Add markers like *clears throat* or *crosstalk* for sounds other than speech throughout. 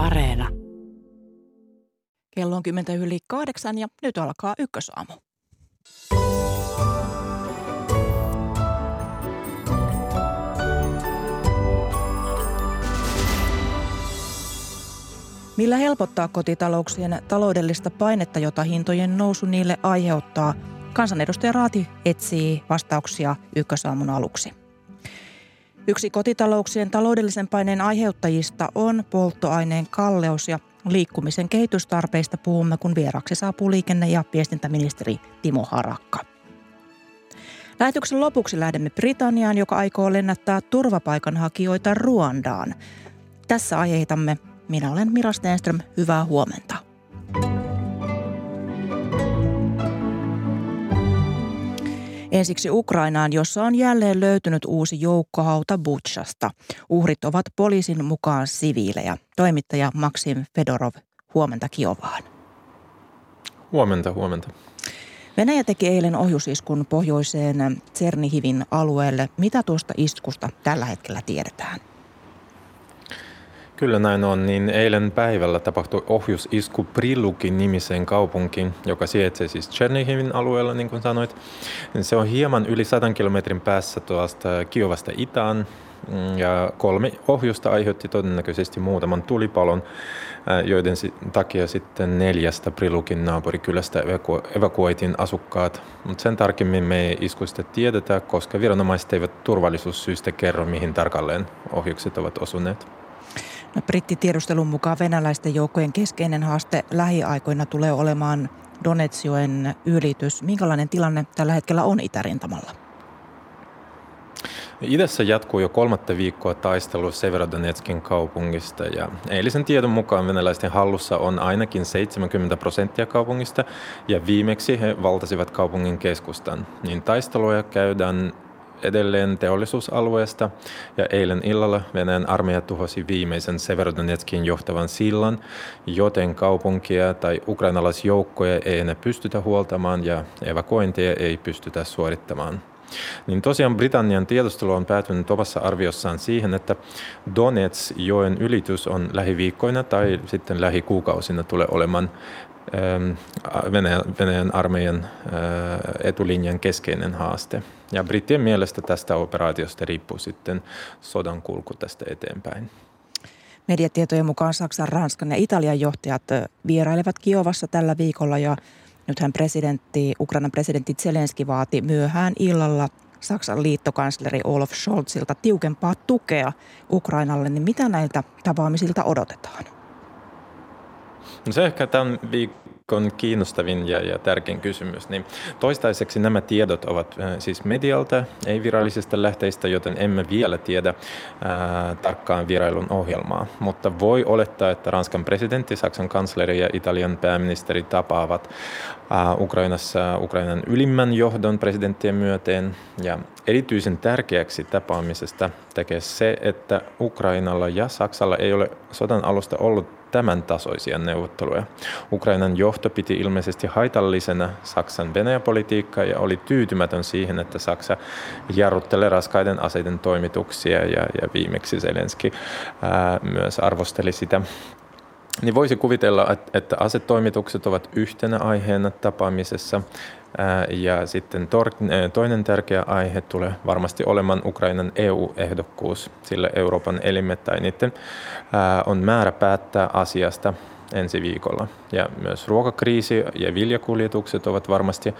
Areena. Kello on kymmentä yli kahdeksan ja nyt alkaa ykkösaamu. Millä helpottaa kotitalouksien taloudellista painetta, jota hintojen nousu niille aiheuttaa? Kansanedustaja Raati etsii vastauksia ykkösaamun aluksi. Yksi kotitalouksien taloudellisen paineen aiheuttajista on polttoaineen kalleus ja liikkumisen kehitystarpeista puhumme, kun vieraksi saapuu liikenne- ja viestintäministeri Timo Harakka. Lähetyksen lopuksi lähdemme Britanniaan, joka aikoo lennättää turvapaikanhakijoita Ruandaan. Tässä aiheitamme. Minä olen Mira Stenström. Hyvää huomenta. Ensiksi Ukrainaan, jossa on jälleen löytynyt uusi joukkohauta Butchasta. Uhrit ovat poliisin mukaan siviilejä. Toimittaja Maksim Fedorov, huomenta Kiovaan. Huomenta, huomenta. Venäjä teki eilen ohjusiskun pohjoiseen Tsernihivin alueelle. Mitä tuosta iskusta tällä hetkellä tiedetään? Kyllä näin on, niin eilen päivällä tapahtui ohjusisku Prilukin nimiseen kaupunkiin, joka sijaitsee siis Chernihivin alueella, niin kuin sanoit. Se on hieman yli 100 kilometrin päässä tuosta Kiovasta itään, ja kolme ohjusta aiheutti todennäköisesti muutaman tulipalon, joiden takia sitten neljästä Prilukin naapurikylästä evaku- evakuoitiin asukkaat. Mutta sen tarkemmin me ei iskuista tiedetä, koska viranomaiset eivät turvallisuussyistä kerro, mihin tarkalleen ohjukset ovat osuneet. No, brittitiedustelun mukaan venäläisten joukkojen keskeinen haaste lähiaikoina tulee olemaan Donetsjoen ylitys. Minkälainen tilanne tällä hetkellä on itärintamalla? Idässä jatkuu jo kolmatta viikkoa taistelu Severodonetskin kaupungista ja eilisen tiedon mukaan venäläisten hallussa on ainakin 70 prosenttia kaupungista ja viimeksi he valtasivat kaupungin keskustan. Niin taisteluja käydään edelleen teollisuusalueesta ja eilen illalla Venäjän armeija tuhosi viimeisen Severodonetskin johtavan sillan, joten kaupunkia tai ukrainalaisjoukkoja ei enää pystytä huoltamaan ja evakuointeja ei pystytä suorittamaan. Niin tosiaan Britannian tiedustelu on päätynyt omassa arviossaan siihen, että Donets joen ylitys on lähiviikkoina tai sitten lähikuukausina tulee olemaan ähm, Venäjän, Venäjän armeijan äh, etulinjan keskeinen haaste. Ja brittien mielestä tästä operaatiosta riippuu sitten sodan kulku tästä eteenpäin. Mediatietojen mukaan Saksan, Ranskan ja Italian johtajat vierailevat Kiovassa tällä viikolla ja nythän presidentti, Ukrainan presidentti Zelenski vaati myöhään illalla Saksan liittokansleri Olaf Scholzilta tiukempaa tukea Ukrainalle, niin mitä näiltä tapaamisilta odotetaan? No se ehkä tämän viikon kiinnostavin ja, ja tärkein kysymys. Niin toistaiseksi nämä tiedot ovat äh, siis medialta, ei virallisista lähteistä, joten emme vielä tiedä ää, tarkkaan virailun ohjelmaa. Mutta voi olettaa, että Ranskan presidentti, Saksan kansleri ja Italian pääministeri tapaavat ää, Ukrainassa Ukrainan ylimmän johdon presidenttien myöteen. Ja erityisen tärkeäksi tapaamisesta tekee se, että Ukrainalla ja Saksalla ei ole sodan alusta ollut tämän tasoisia neuvotteluja. Ukrainan johto piti ilmeisesti haitallisena Saksan Venäjä-politiikkaa ja oli tyytymätön siihen, että Saksa jarruttelee raskaiden aseiden toimituksia ja, ja viimeksi Zelenski ää, myös arvosteli sitä niin voisi kuvitella, että asetoimitukset ovat yhtenä aiheena tapaamisessa. Ja sitten toinen tärkeä aihe tulee varmasti olemaan Ukrainan EU-ehdokkuus, sillä Euroopan elimet tai niiden on määrä päättää asiasta ensi viikolla. Ja myös ruokakriisi ja viljakuljetukset ovat varmasti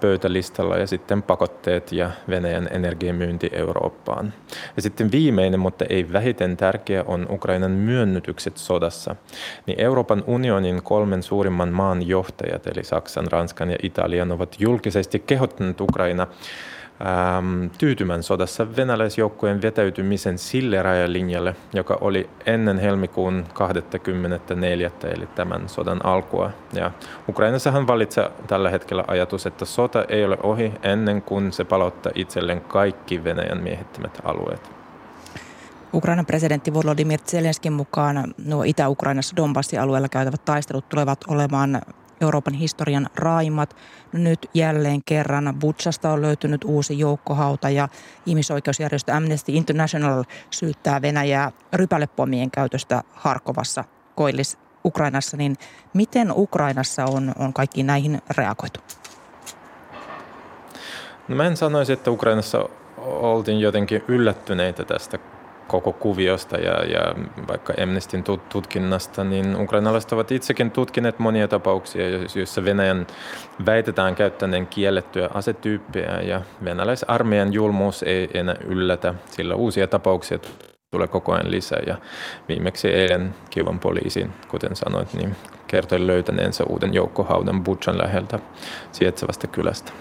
pöytälistalla ja sitten pakotteet ja Venäjän energiamyynti Eurooppaan. Ja sitten viimeinen, mutta ei vähiten tärkeä, on Ukrainan myönnytykset sodassa. Niin Euroopan unionin kolmen suurimman maan johtajat, eli Saksan, Ranskan ja Italian, ovat julkisesti kehottaneet Ukraina ähm, tyytymän sodassa venäläisjoukkojen vetäytymisen sille rajalinjalle, joka oli ennen helmikuun 24. eli tämän sodan alkua. Ja Ukrainassahan valitsee tällä hetkellä ajatus, että sota ei ole ohi ennen kuin se palauttaa itselleen kaikki Venäjän miehittämät alueet. Ukrainan presidentti Volodymyr Zelenskin mukaan nuo Itä-Ukrainassa Donbassin alueella käytävät taistelut tulevat olemaan Euroopan historian raimat. Nyt jälleen kerran Butchasta on löytynyt uusi joukkohauta ja ihmisoikeusjärjestö Amnesty International syyttää Venäjää rypälepomien käytöstä Harkovassa koillis Ukrainassa, niin miten Ukrainassa on, on kaikki näihin reagoitu? No mä en sanoisi, että Ukrainassa oltiin jotenkin yllättyneitä tästä koko kuviosta ja, ja vaikka Amnestin tutkinnasta, niin ukrainalaiset ovat itsekin tutkineet monia tapauksia, joissa Venäjän väitetään käyttäneen kiellettyä asetyyppejä ja venäläisarmeijan julmuus ei enää yllätä, sillä uusia tapauksia tulee koko ajan lisää ja viimeksi eilen Kivan poliisin, kuten sanoit, niin kertoi löytäneensä uuden joukkohaudan Butchan läheltä sijaitsevasta kylästä.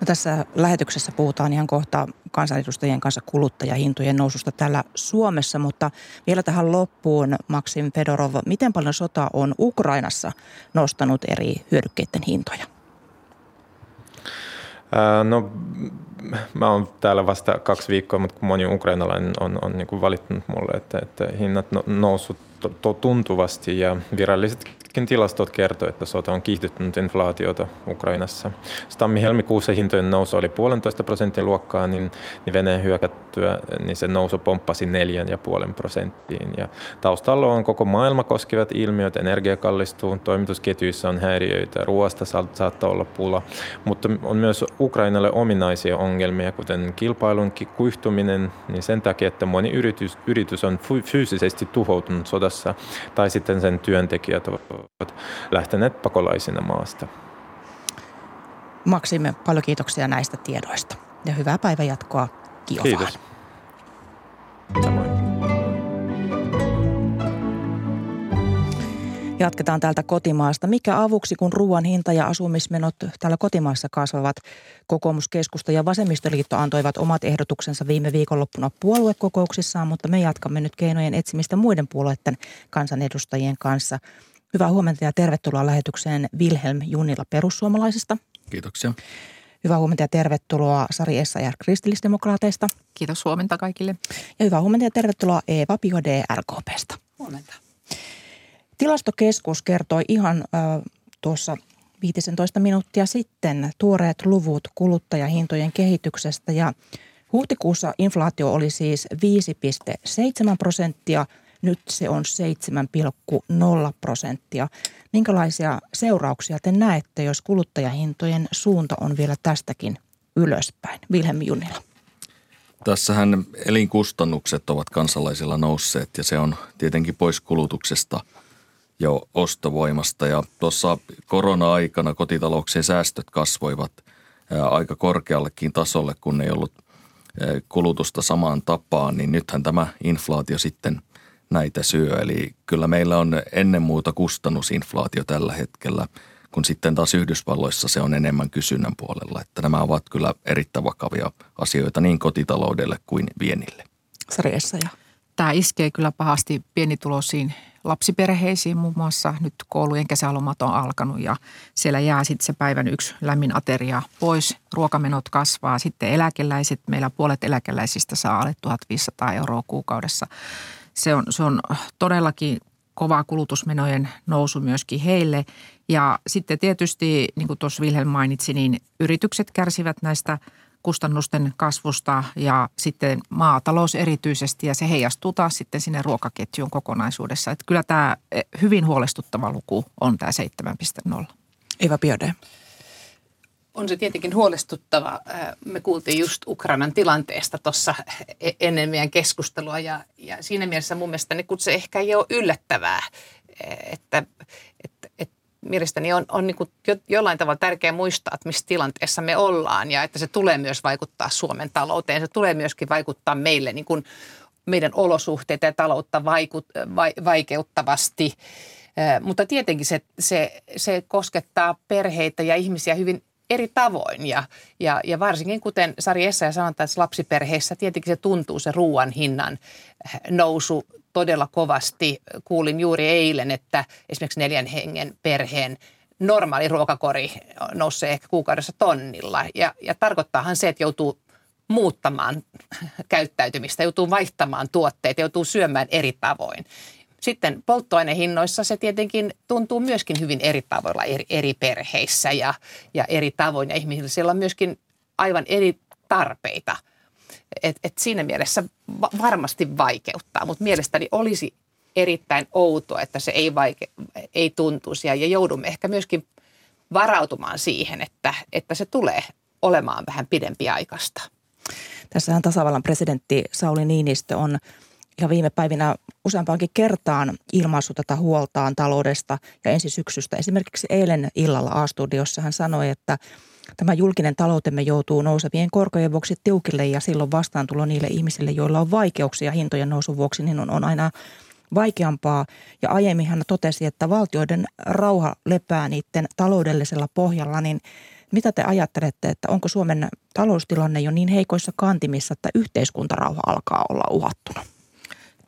No tässä lähetyksessä puhutaan ihan kohta kansanedustajien kanssa kuluttajahintojen noususta täällä Suomessa, mutta vielä tähän loppuun, Maksim Fedorov, miten paljon sota on Ukrainassa nostanut eri hyödykkeiden hintoja? no, mä oon täällä vasta kaksi viikkoa, mutta moni ukrainalainen on, on niin valittanut mulle, että, että hinnat no, noussut tuntuvasti ja viralliset Kin tilastot kertovat, että sota on kiihdyttänyt inflaatiota Ukrainassa. Tammi-helmikuussa hintojen nousu oli puolentoista prosentin luokkaa, niin, niin Venäjän hyökättyä, niin se nousu pomppasi neljän ja puolen prosenttiin. Ja taustalla on koko maailma koskevat ilmiöt, energia kallistuu, toimitusketjuissa on häiriöitä, ruoasta saattaa olla pula, mutta on myös Ukrainalle ominaisia ongelmia, kuten kilpailun kuihtuminen, niin sen takia, että moni yritys, yritys on fyysisesti tuhoutunut sodassa, tai sitten sen työntekijät ovat lähteneet pakolaisina maasta. Maksimme, paljon kiitoksia näistä tiedoista ja hyvää päivänjatkoa Kiovaan. Kiitos. Samoin. Jatketaan täältä kotimaasta. Mikä avuksi, kun ruoan hinta ja asumismenot täällä kotimaassa kasvavat? Kokoomuskeskusta ja Vasemmistoliitto antoivat omat ehdotuksensa viime viikonloppuna puoluekokouksissaan, mutta me jatkamme nyt keinojen etsimistä muiden puolueiden kansanedustajien kanssa. Hyvää huomenta ja tervetuloa lähetykseen Wilhelm Junila perussuomalaisista. Kiitoksia. Hyvää huomenta ja tervetuloa Sari Essayar kristillisdemokraateista. Kiitos huomenta kaikille. Ja hyvää huomenta ja tervetuloa Eeva Piode RKPstä. Huomenta. Tilastokeskus kertoi ihan äh, tuossa 15 minuuttia sitten tuoreet luvut kuluttajahintojen kehityksestä ja huhtikuussa inflaatio oli siis 5,7 prosenttia – nyt se on 7,0 prosenttia. Minkälaisia seurauksia te näette, jos kuluttajahintojen suunta on vielä tästäkin ylöspäin? Vilhelm Junila. Tässähän elinkustannukset ovat kansalaisilla nousseet ja se on tietenkin pois kulutuksesta jo ostovoimasta. Ja tuossa korona-aikana kotitalouksien säästöt kasvoivat aika korkeallekin tasolle, kun ei ollut kulutusta samaan tapaan, niin nythän tämä inflaatio sitten näitä syö. Eli kyllä meillä on ennen muuta kustannusinflaatio tällä hetkellä, kun sitten taas Yhdysvalloissa se on enemmän kysynnän puolella. Että nämä ovat kyllä erittäin vakavia asioita niin kotitaloudelle kuin vienille. Sari ja Tämä iskee kyllä pahasti pienituloisiin lapsiperheisiin muun muassa. Nyt koulujen kesälomat on alkanut ja siellä jää sitten se päivän yksi lämmin ateria pois. Ruokamenot kasvaa. Sitten eläkeläiset, meillä puolet eläkeläisistä saa alle 1500 euroa kuukaudessa se on, se on todellakin kova kulutusmenojen nousu myöskin heille. Ja sitten tietysti, niin kuin tuossa Wilhelm mainitsi, niin yritykset kärsivät näistä kustannusten kasvusta ja sitten maatalous erityisesti ja se heijastuu taas sitten sinne ruokaketjuun kokonaisuudessa. Että kyllä tämä eh, hyvin huolestuttava luku on tämä 7.0. Eva Biode on se tietenkin huolestuttava. Me kuultiin just Ukrainan tilanteesta tuossa e-, ennen meidän keskustelua ja, ja siinä mielessä mun mielestä niin se ehkä ei ole yllättävää, e, että, että, että mielestäni on, on niin kuin jollain tavalla tärkeää muistaa, että missä tilanteessa me ollaan ja että se tulee myös vaikuttaa Suomen talouteen. Se tulee myöskin vaikuttaa meille niin kuin meidän olosuhteita ja taloutta vaikut, vai, vaikeuttavasti. Mutta tietenkin se, se, se koskettaa perheitä ja ihmisiä hyvin eri tavoin. Ja, ja, ja varsinkin kuten Sari Essa sanoi, että lapsiperheissä tietenkin se tuntuu se ruoan hinnan nousu todella kovasti. Kuulin juuri eilen, että esimerkiksi neljän hengen perheen normaali ruokakori nousee ehkä kuukaudessa tonnilla. Ja, ja tarkoittaahan se, että joutuu muuttamaan käyttäytymistä, joutuu vaihtamaan tuotteita, joutuu syömään eri tavoin. Sitten polttoainehinnoissa se tietenkin tuntuu myöskin hyvin eri tavoilla eri, eri perheissä ja, ja eri tavoin. Ja ihmisillä siellä on myöskin aivan eri tarpeita. Et, et siinä mielessä va- varmasti vaikeuttaa, mutta mielestäni olisi erittäin outoa, että se ei, vaike, ei tuntuisi ja joudumme ehkä myöskin varautumaan siihen, että, että se tulee olemaan vähän pidempiaikaista. Tässähän tasavallan presidentti Sauli Niinistö on ja viime päivinä useampaankin kertaan ilmaissut tätä huoltaan taloudesta ja ensi syksystä. Esimerkiksi eilen illalla A-studiossa hän sanoi, että tämä julkinen taloutemme joutuu nousevien korkojen vuoksi tiukille ja silloin vastaantulo niille ihmisille, joilla on vaikeuksia hintojen nousun vuoksi, niin on, on aina vaikeampaa. Ja aiemmin hän totesi, että valtioiden rauha lepää niiden taloudellisella pohjalla, niin mitä te ajattelette, että onko Suomen taloustilanne jo niin heikoissa kantimissa, että yhteiskuntarauha alkaa olla uhattuna?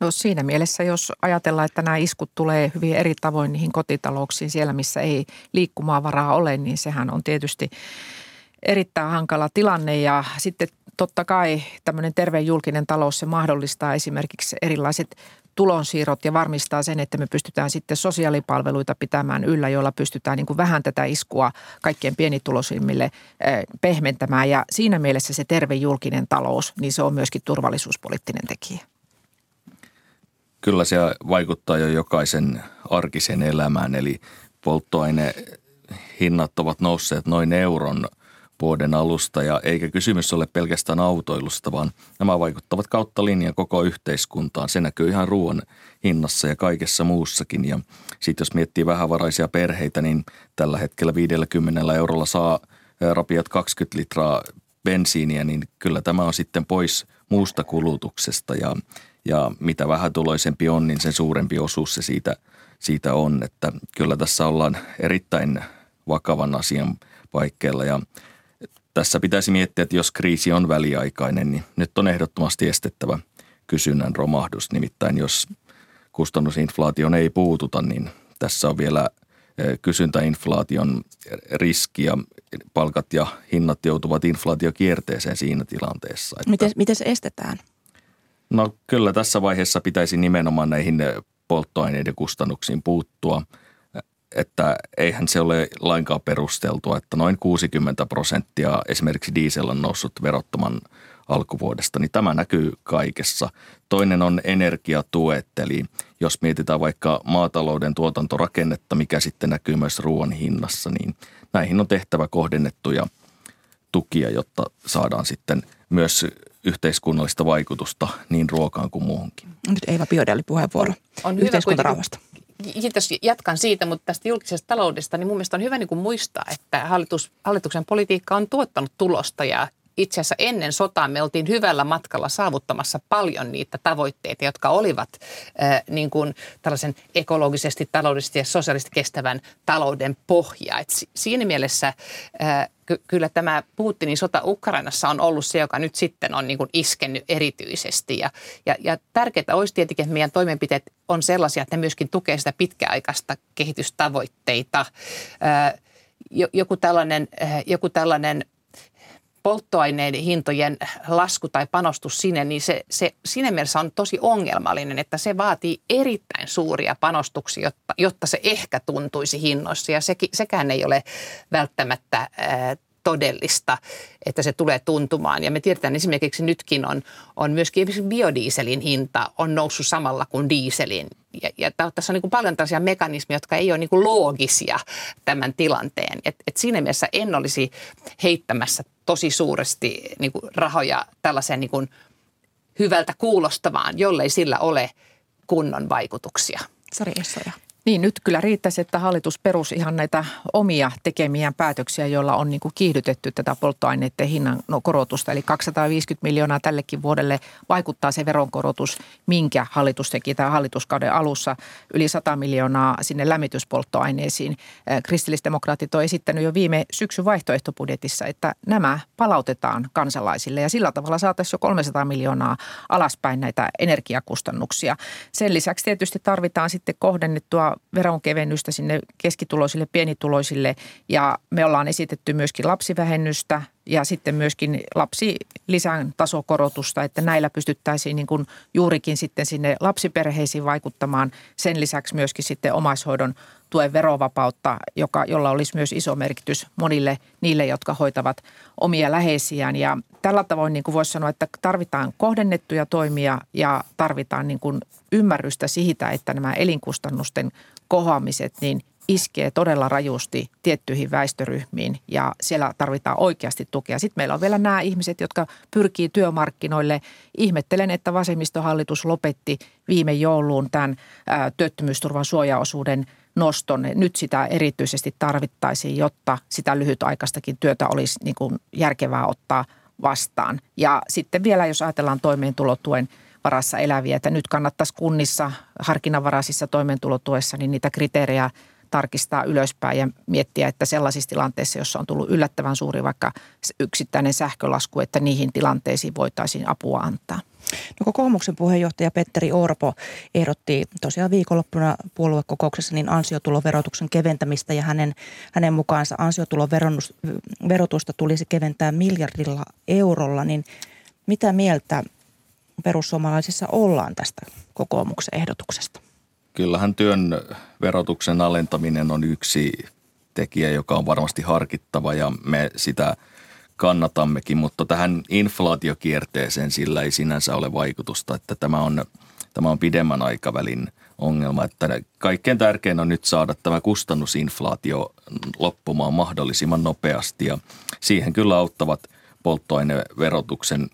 No siinä mielessä, jos ajatellaan, että nämä iskut tulee hyvin eri tavoin niihin kotitalouksiin siellä, missä ei liikkumavaraa ole, niin sehän on tietysti erittäin hankala tilanne ja sitten totta kai tämmöinen terve julkinen talous se mahdollistaa esimerkiksi erilaiset tulonsiirrot ja varmistaa sen, että me pystytään sitten sosiaalipalveluita pitämään yllä, joilla pystytään niin kuin vähän tätä iskua kaikkien pienituloisimmille eh, pehmentämään. Ja siinä mielessä se terve julkinen talous, niin se on myöskin turvallisuuspoliittinen tekijä. Kyllä se vaikuttaa jo jokaisen arkisen elämään, eli polttoainehinnat ovat nousseet noin euron – vuoden alusta ja eikä kysymys ole pelkästään autoilusta, vaan nämä vaikuttavat kautta linjan koko yhteiskuntaan. Se näkyy ihan ruoan hinnassa ja kaikessa muussakin ja sitten jos miettii vähävaraisia perheitä, niin tällä hetkellä 50 eurolla saa rapiat 20 litraa bensiiniä, niin kyllä tämä on sitten pois muusta kulutuksesta ja, ja mitä vähätuloisempi on, niin sen suurempi osuus se siitä, siitä on. Että kyllä tässä ollaan erittäin vakavan asian paikkeilla ja tässä pitäisi miettiä, että jos kriisi on väliaikainen, niin nyt on ehdottomasti estettävä kysynnän romahdus. Nimittäin jos kustannusinflaation ei puututa, niin tässä on vielä eh, kysyntäinflaation riski ja palkat ja hinnat joutuvat inflaatiokierteeseen siinä tilanteessa. Että miten, miten se estetään? No kyllä tässä vaiheessa pitäisi nimenomaan näihin eh, polttoaineiden kustannuksiin puuttua – että eihän se ole lainkaan perusteltua, että noin 60 prosenttia esimerkiksi diesel on noussut verottoman alkuvuodesta, niin tämä näkyy kaikessa. Toinen on energiatuet, eli jos mietitään vaikka maatalouden tuotantorakennetta, mikä sitten näkyy myös ruoan hinnassa, niin näihin on tehtävä kohdennettuja tukia, jotta saadaan sitten myös yhteiskunnallista vaikutusta niin ruokaan kuin muuhunkin. Nyt Eeva Biodelli puheenvuoro on, on yhteiskuntarauhasta kiitos, jatkan siitä, mutta tästä julkisesta taloudesta, niin mun mielestä on hyvä niin kuin muistaa, että hallitus, hallituksen politiikka on tuottanut tulosta ja itse asiassa ennen sotaa me oltiin hyvällä matkalla saavuttamassa paljon niitä tavoitteita, jotka olivat äh, niin kuin tällaisen ekologisesti, taloudellisesti ja sosiaalisesti kestävän talouden pohja. Et siinä mielessä äh, ky- kyllä tämä Putinin sota Ukrainassa on ollut se, joka nyt sitten on niin kuin iskennyt erityisesti. Ja, ja, ja tärkeää olisi tietenkin, että meidän toimenpiteet on sellaisia, että ne myöskin tukee sitä pitkäaikaista kehitystavoitteita. Joku tällainen, joku tällainen polttoaineiden hintojen lasku tai panostus sinne, niin se, se siinä mielessä on tosi ongelmallinen, että se vaatii erittäin suuria panostuksia, jotta, jotta se ehkä tuntuisi hinnoissa. Ja se, sekään ei ole välttämättä ää, todellista, että se tulee tuntumaan. Ja me tiedetään esimerkiksi nytkin on, on myöskin biodieselin hinta on noussut samalla kuin dieselin. Ja, ja tässä on niin paljon tällaisia mekanismeja, jotka ei ole niin loogisia tämän tilanteen. Et, et siinä mielessä en olisi heittämässä tosi suuresti niin rahoja tällaiseen niin hyvältä kuulostavaan, jollei sillä ole kunnon vaikutuksia. Sari Essoja. Niin, nyt kyllä riittäisi, että hallitus perusi ihan näitä omia tekemiään päätöksiä, joilla on niin kuin kiihdytetty tätä polttoaineiden hinnan no, korotusta. Eli 250 miljoonaa tällekin vuodelle vaikuttaa se veronkorotus, minkä hallitus teki tämän hallituskauden alussa. Yli 100 miljoonaa sinne lämmityspolttoaineisiin. Kristillisdemokraatit on esittänyt jo viime syksyn vaihtoehtobudjetissa, että nämä palautetaan kansalaisille ja sillä tavalla saataisiin jo 300 miljoonaa alaspäin näitä energiakustannuksia. Sen lisäksi tietysti tarvitaan sitten kohdennettua veronkevennystä sinne keskituloisille, pienituloisille. Ja me ollaan esitetty myöskin lapsivähennystä ja sitten myöskin lapsilisän tasokorotusta, että näillä pystyttäisiin niin kuin juurikin sitten sinne lapsiperheisiin vaikuttamaan. Sen lisäksi myöskin sitten omaishoidon tuen verovapautta, joka, jolla olisi myös iso merkitys monille niille, jotka hoitavat omia läheisiään. Ja tällä tavoin niin kuin voisi sanoa, että tarvitaan kohdennettuja toimia ja tarvitaan niin kuin ymmärrystä siitä, että nämä elinkustannusten kohoamiset niin iskee todella rajusti tiettyihin väestöryhmiin ja siellä tarvitaan oikeasti tukea. Sitten meillä on vielä nämä ihmiset, jotka pyrkii työmarkkinoille. Ihmettelen, että vasemmistohallitus lopetti viime jouluun tämän työttömyysturvan suojaosuuden noston. Nyt sitä erityisesti tarvittaisiin, jotta sitä lyhytaikaistakin työtä olisi niin kuin järkevää ottaa vastaan. Ja sitten vielä, jos ajatellaan toimeentulotuen varassa eläviä, että nyt kannattaisi kunnissa harkinnanvaraisissa toimeentulotuessa niin niitä kriteerejä tarkistaa ylöspäin ja miettiä, että sellaisissa tilanteissa, jossa on tullut yllättävän suuri vaikka yksittäinen sähkölasku, että niihin tilanteisiin voitaisiin apua antaa. No kokoomuksen puheenjohtaja Petteri Orpo ehdotti tosiaan viikonloppuna puoluekokouksessa niin ansiotuloverotuksen keventämistä ja hänen, hänen mukaansa ansiotuloverotusta tulisi keventää miljardilla eurolla, niin mitä mieltä perussuomalaisissa ollaan tästä kokoomuksen ehdotuksesta? Kyllähän työn verotuksen alentaminen on yksi tekijä, joka on varmasti harkittava ja me sitä kannatammekin, mutta tähän inflaatiokierteeseen sillä ei sinänsä ole vaikutusta, että tämä on, tämä on pidemmän aikavälin ongelma, että kaikkein tärkein on nyt saada tämä kustannusinflaatio loppumaan mahdollisimman nopeasti ja siihen kyllä auttavat polttoaineverotuksen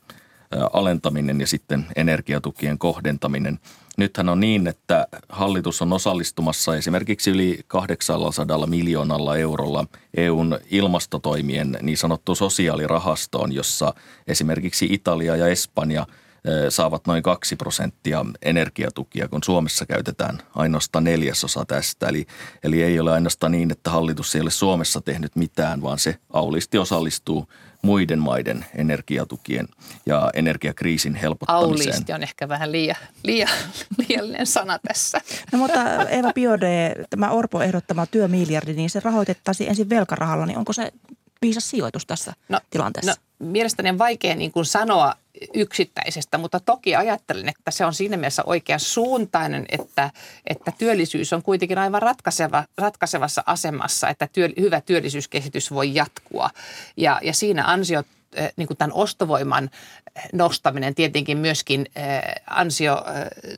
alentaminen ja sitten energiatukien kohdentaminen – Nythän on niin, että hallitus on osallistumassa esimerkiksi yli 800 miljoonalla eurolla EUn ilmastotoimien niin sanottu sosiaalirahastoon, jossa esimerkiksi Italia ja Espanja saavat noin 2 prosenttia energiatukia, kun Suomessa käytetään ainoastaan neljäsosa tästä. Eli, eli ei ole ainoastaan niin, että hallitus ei ole Suomessa tehnyt mitään, vaan se aulisti osallistuu muiden maiden energiatukien ja energiakriisin helpottamiseen. Aulisti on ehkä vähän liian, liian, liiallinen sana tässä. No mutta Eva Biode, tämä Orpo ehdottama työmiljardi, niin se rahoitettaisiin ensin velkarahalla, niin onko se viisas sijoitus tässä no, tilanteessa? No, mielestäni on vaikea niin kuin sanoa yksittäisestä, mutta toki ajattelen, että se on siinä mielessä oikean suuntainen, että, että työllisyys on kuitenkin aivan ratkaiseva, ratkaisevassa asemassa, että työ, hyvä työllisyyskehitys voi jatkua. Ja, ja siinä ansiot eh, niin kuin tämän ostovoiman nostaminen tietenkin myöskin eh, ansio eh,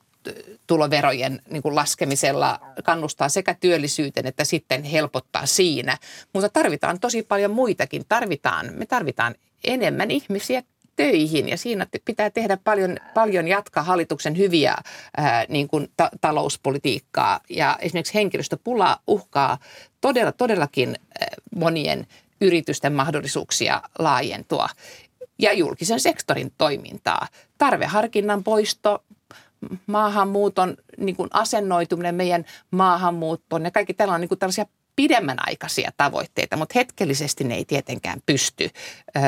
tuloverojen niin kuin laskemisella kannustaa sekä työllisyyteen että sitten helpottaa siinä. Mutta tarvitaan tosi paljon muitakin. Tarvitaan, me tarvitaan enemmän ihmisiä töihin ja siinä pitää tehdä paljon, paljon jatkaa hallituksen hyviä ää, niin kuin ta- talouspolitiikkaa ja esimerkiksi henkilöstöpula uhkaa todella, todellakin monien yritysten mahdollisuuksia laajentua ja julkisen sektorin toimintaa. Tarveharkinnan poisto, maahanmuuton niin kuin asennoituminen meidän maahanmuuttoon ja kaikki tällä on niin kuin tällaisia pidemmän aikaisia tavoitteita, mutta hetkellisesti ne ei tietenkään pysty ö,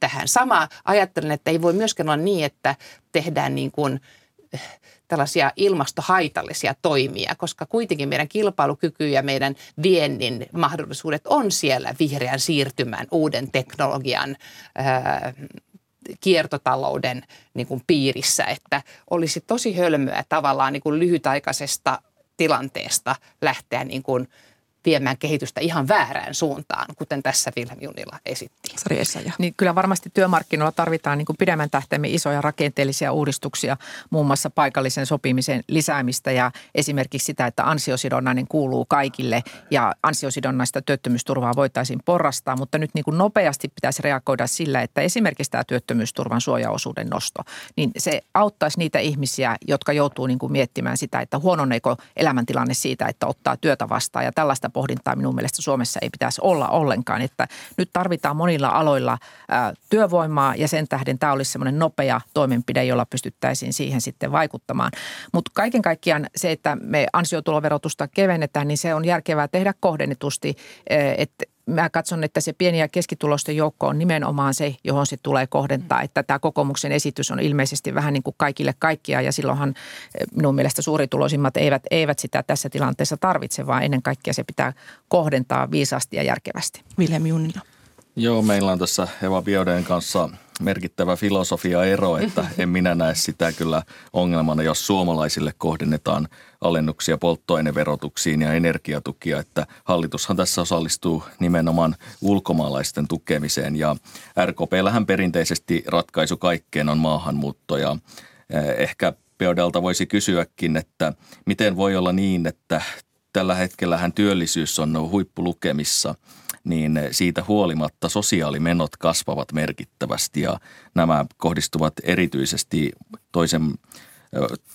tähän. Sama ajattelen, että ei voi myöskään olla niin, että tehdään niin kuin tällaisia ilmastohaitallisia toimia, koska kuitenkin meidän kilpailukyky ja meidän viennin mahdollisuudet on siellä vihreän siirtymän, uuden teknologian, kiertotalouden niin kuin piirissä, että olisi tosi hölmöä tavallaan niin kuin lyhytaikaisesta tilanteesta lähteä niin kuin – viemään kehitystä ihan väärään suuntaan, kuten tässä Wilhelm Junila esitti. Sari Essaja. Niin kyllä varmasti työmarkkinoilla tarvitaan niin kuin pidemmän tähtäimen isoja rakenteellisia uudistuksia, muun muassa paikallisen sopimisen lisäämistä ja esimerkiksi sitä, että ansiosidonnainen kuuluu kaikille ja ansiosidonnaista työttömyysturvaa voitaisiin porrastaa, mutta nyt niin kuin nopeasti pitäisi reagoida sillä, että esimerkiksi tämä työttömyysturvan suojaosuuden nosto, niin se auttaisi niitä ihmisiä, jotka joutuu niin kuin miettimään sitä, että huononeeko elämäntilanne siitä, että ottaa työtä vastaan ja tällaista pohdintaa minun mielestä Suomessa ei pitäisi olla ollenkaan. Että nyt tarvitaan monilla aloilla työvoimaa ja sen tähden tämä olisi semmoinen nopea toimenpide, jolla pystyttäisiin siihen sitten vaikuttamaan. Mutta kaiken kaikkiaan se, että me ansiotuloverotusta kevennetään, niin se on järkevää tehdä kohdennetusti, että mä katson, että se pieni- ja keskitulosten joukko on nimenomaan se, johon se tulee kohdentaa. Että tämä kokoomuksen esitys on ilmeisesti vähän niin kuin kaikille kaikkia ja silloinhan eh, minun mielestä suurituloisimmat eivät, eivät sitä tässä tilanteessa tarvitse, vaan ennen kaikkea se pitää kohdentaa viisaasti ja järkevästi. Vilhelm Junnila. Joo, meillä on tässä Eva Biodeen kanssa merkittävä filosofia-ero, että en minä näe sitä kyllä ongelmana, jos suomalaisille kohdennetaan alennuksia polttoaineverotuksiin ja energiatukia, että hallitushan tässä osallistuu nimenomaan ulkomaalaisten tukemiseen. Ja RKPllähän perinteisesti ratkaisu kaikkeen on maahanmuutto ja eh, ehkä Beodelta voisi kysyäkin, että miten voi olla niin, että tällä hetkellähän työllisyys on huippulukemissa – niin siitä huolimatta sosiaalimenot kasvavat merkittävästi ja nämä kohdistuvat erityisesti toisen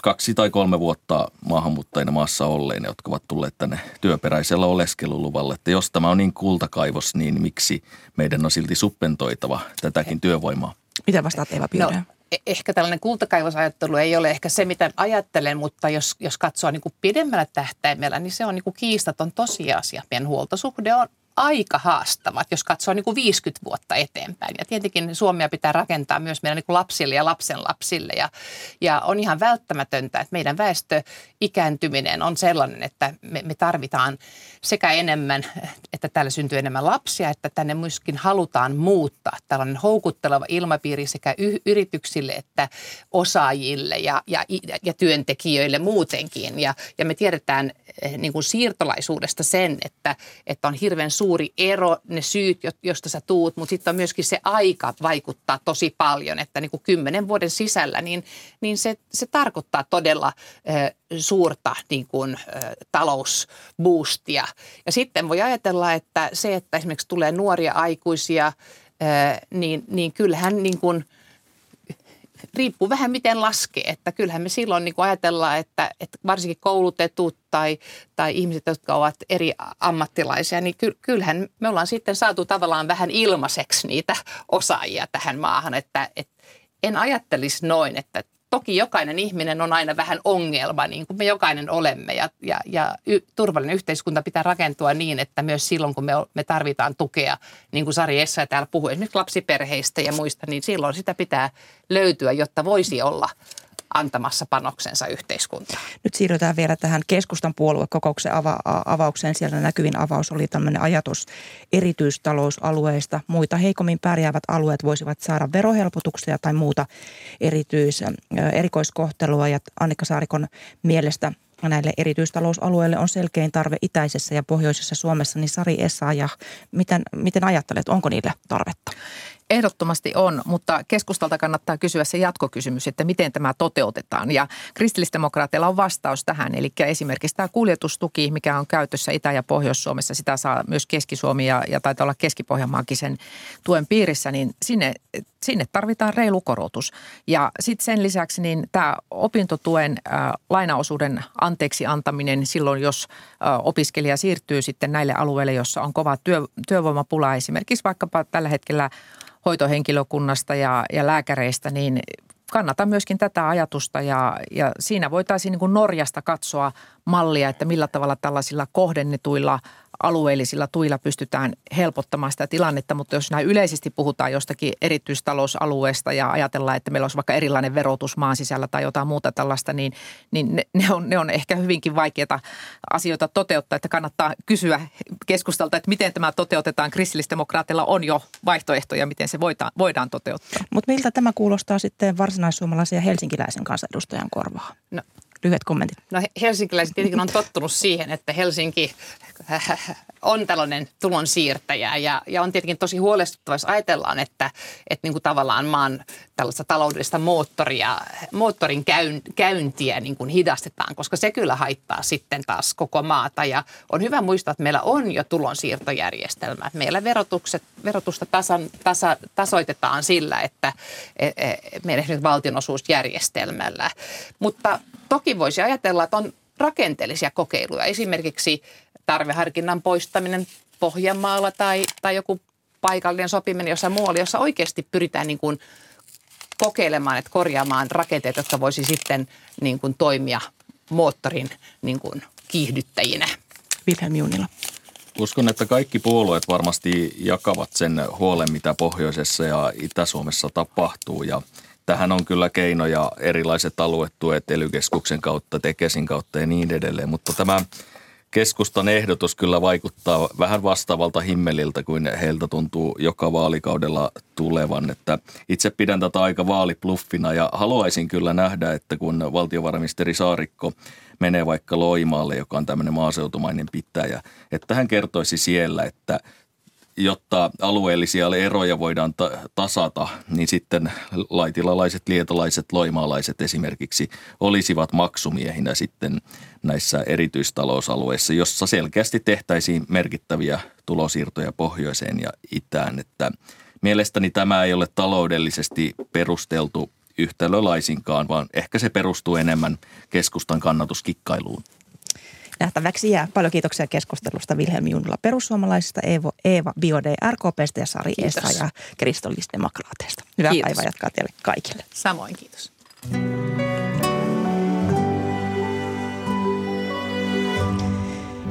kaksi tai kolme vuotta maahanmuuttajina maassa olleina, jotka ovat tulleet tänne työperäisellä oleskeluluvalle. Että jos tämä on niin kultakaivos, niin miksi meidän on silti suppentoitava tätäkin työvoimaa? Mitä vastaat Eva Piirä? No, e- ehkä tällainen kultakaivosajattelu ei ole ehkä se, mitä ajattelen, mutta jos, jos katsoo niin kuin pidemmällä tähtäimellä, niin se on niin kuin kiistaton tosiasia. Meidän huoltosuhde on aika haastavat, jos katsoo niin kuin 50 vuotta eteenpäin. Ja tietenkin Suomea pitää rakentaa myös meidän niin kuin lapsille ja lapsenlapsille. Ja, ja on ihan välttämätöntä, että meidän väestö ikääntyminen on sellainen, että me, me tarvitaan sekä enemmän, että täällä syntyy enemmän lapsia, että tänne myöskin halutaan muuttaa. Tällainen houkutteleva ilmapiiri sekä y- yrityksille että osaajille ja, ja, ja työntekijöille muutenkin. Ja, ja me tiedetään eh, niin kuin siirtolaisuudesta sen, että, että on hirveän suuri ero, ne syyt, josta sä tuut, mutta sitten on myöskin se aika vaikuttaa tosi paljon, että niin kuin kymmenen vuoden sisällä, niin, niin se, se tarkoittaa todella äh, suurta niin kuin, äh, talousboostia. Ja sitten voi ajatella, että se, että esimerkiksi tulee nuoria aikuisia, äh, niin, niin kyllähän niin kuin – riippuu vähän miten laskee. Että kyllähän me silloin niin kuin ajatellaan, että, että varsinkin koulutetut tai, tai ihmiset, jotka ovat eri ammattilaisia, niin kyllähän me ollaan sitten saatu tavallaan vähän ilmaiseksi niitä osaajia tähän maahan. Että, että en ajattelisi noin, että toki jokainen ihminen on aina vähän ongelma, niin kuin me jokainen olemme. Ja, ja, ja y, turvallinen yhteiskunta pitää rakentua niin, että myös silloin, kun me, me tarvitaan tukea, niin kuin Sari Essa täällä puhui esimerkiksi lapsiperheistä ja muista, niin silloin sitä pitää löytyä, jotta voisi olla antamassa panoksensa yhteiskuntaan. Nyt siirrytään vielä tähän keskustan puoluekokouksen ava- avaukseen. Siellä näkyvin avaus oli tämmöinen ajatus erityistalousalueista. Muita heikommin pärjäävät alueet voisivat saada verohelpotuksia tai muuta erityis, erikoiskohtelua. Ja Annika Saarikon mielestä näille erityistalousalueille on selkein tarve itäisessä ja pohjoisessa Suomessa, niin Sari Essa ja miten, miten ajattelet, onko niille tarvetta? Ehdottomasti on, mutta keskustalta kannattaa kysyä se jatkokysymys, että miten tämä toteutetaan. Ja kristillisdemokraateilla on vastaus tähän, eli esimerkiksi tämä kuljetustuki, mikä on käytössä Itä- ja Pohjois-Suomessa, sitä saa myös Keski-Suomi ja, ja taitaa olla Keski-Pohjanmaakin sen tuen piirissä, niin sinne, sinne tarvitaan reilu korotus. Ja sitten sen lisäksi niin tämä opintotuen äh, lainaosuuden anteeksi antaminen silloin, jos äh, opiskelija siirtyy sitten näille alueille, jossa on kova työ, työvoimapula, esimerkiksi vaikkapa tällä hetkellä – hoitohenkilökunnasta ja, ja lääkäreistä, niin kannatan myöskin tätä ajatusta ja, ja siinä voitaisiin niin kuin Norjasta katsoa mallia, että millä tavalla tällaisilla kohdennetuilla – alueellisilla tuilla pystytään helpottamaan sitä tilannetta, mutta jos näin yleisesti puhutaan jostakin erityistalousalueesta ja ajatellaan, että meillä olisi vaikka erilainen verotus maan sisällä tai jotain muuta tällaista, niin, niin ne, ne, on, ne on ehkä hyvinkin vaikeita asioita toteuttaa, että kannattaa kysyä keskustalta, että miten tämä toteutetaan. Kristillisdemokraatilla on jo vaihtoehtoja, miten se voidaan, voidaan toteuttaa. Mutta miltä tämä kuulostaa sitten varsinaissuomalaisen ja helsinkiläisen kansanedustajan korvaa? No lyhyet kommentit. No helsinkiläiset tietenkin on tottunut siihen, että Helsinki on tällainen tulonsiirtäjä ja, ja on tietenkin tosi huolestuttava, jos ajatellaan, että, että niin kuin tavallaan maan tällaista taloudellista moottoria, moottorin käyn, käyntiä niin kuin hidastetaan, koska se kyllä haittaa sitten taas koko maata. Ja on hyvä muistaa, että meillä on jo tulonsiirtojärjestelmä. Meillä verotukset, verotusta tasan, tasa, tasoitetaan sillä, että e, e, meidän valtionosuusjärjestelmällä. Mutta toki voisi ajatella, että on rakenteellisia kokeiluja. Esimerkiksi tarveharkinnan poistaminen Pohjanmaalla tai, tai joku paikallinen sopiminen jossain muualla, jossa oikeasti pyritään niin kuin kokeilemaan, että korjaamaan rakenteet, jotka voisi sitten niin kuin toimia moottorin niin kuin kiihdyttäjinä. Wilhelm Junila. Uskon, että kaikki puolueet varmasti jakavat sen huolen, mitä pohjoisessa ja Itä-Suomessa tapahtuu. Ja tähän on kyllä keinoja erilaiset aluetuet ely kautta, Tekesin kautta ja niin edelleen. Mutta tämä keskustan ehdotus kyllä vaikuttaa vähän vastaavalta himmeliltä kuin heiltä tuntuu joka vaalikaudella tulevan. Että itse pidän tätä aika vaalipluffina ja haluaisin kyllä nähdä, että kun valtiovarainministeri Saarikko menee vaikka Loimaalle, joka on tämmöinen maaseutumainen pitäjä, että hän kertoisi siellä, että – jotta alueellisia eroja voidaan ta- tasata, niin sitten laitilalaiset, lietolaiset, loimaalaiset esimerkiksi olisivat maksumiehinä sitten näissä erityistalousalueissa, jossa selkeästi tehtäisiin merkittäviä tulosiirtoja pohjoiseen ja itään. Että mielestäni tämä ei ole taloudellisesti perusteltu yhtälö laisinkaan, vaan ehkä se perustuu enemmän keskustan kannatuskikkailuun. Nähtäväksi jää. Paljon kiitoksia keskustelusta Vilhelm Junnola perussuomalaisista, Eevo, Eeva Biode RKPstä ja Sari Kiitos. ja kristillisdemokraateista. Hyvää kiitos. päivää jatkaa teille kaikille. Samoin kiitos.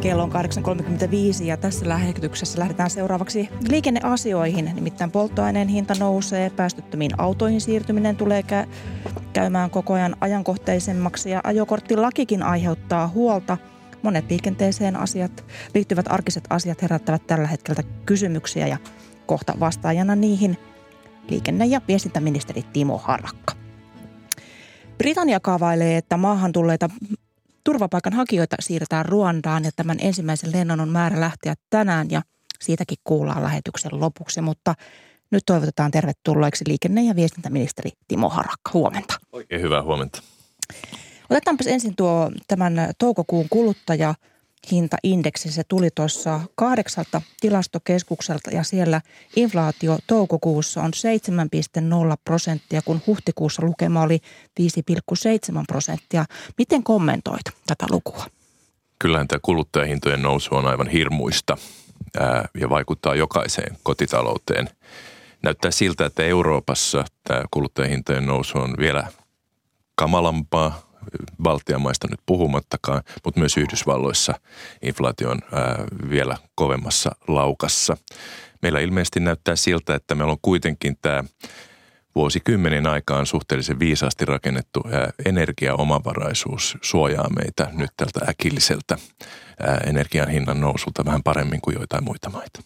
Kello on 8.35 ja tässä lähetyksessä lähdetään seuraavaksi liikenneasioihin. Nimittäin polttoaineen hinta nousee, päästöttömiin autoihin siirtyminen tulee käymään koko ajan ajankohtaisemmaksi ja ajokorttilakikin aiheuttaa huolta – Monet liikenteeseen asiat, liittyvät arkiset asiat herättävät tällä hetkellä kysymyksiä ja kohta vastaajana niihin liikenne- ja viestintäministeri Timo Harakka. Britannia kaavailee, että maahan tulleita turvapaikanhakijoita siirretään Ruandaan ja tämän ensimmäisen lennon on määrä lähteä tänään ja siitäkin kuullaan lähetyksen lopuksi, mutta nyt toivotetaan tervetulleeksi liikenne- ja viestintäministeri Timo Harakka. Huomenta. Oikein hyvää huomenta. Otetaanpas ensin tuo tämän toukokuun kuluttaja hintaindeksi. Se tuli tuossa kahdeksalta tilastokeskukselta ja siellä inflaatio toukokuussa on 7,0 prosenttia, kun huhtikuussa lukema oli 5,7 prosenttia. Miten kommentoit tätä lukua? Kyllähän tämä kuluttajahintojen nousu on aivan hirmuista ja vaikuttaa jokaiseen kotitalouteen. Näyttää siltä, että Euroopassa tämä kuluttajahintojen nousu on vielä kamalampaa Baltian maista nyt puhumattakaan, mutta myös Yhdysvalloissa inflaatio on vielä kovemmassa laukassa. Meillä ilmeisesti näyttää siltä, että meillä on kuitenkin tämä vuosikymmenen aikaan suhteellisen viisaasti rakennettu energiaomavaraisuus suojaa meitä nyt tältä äkilliseltä energian hinnan nousulta vähän paremmin kuin joitain muita maita.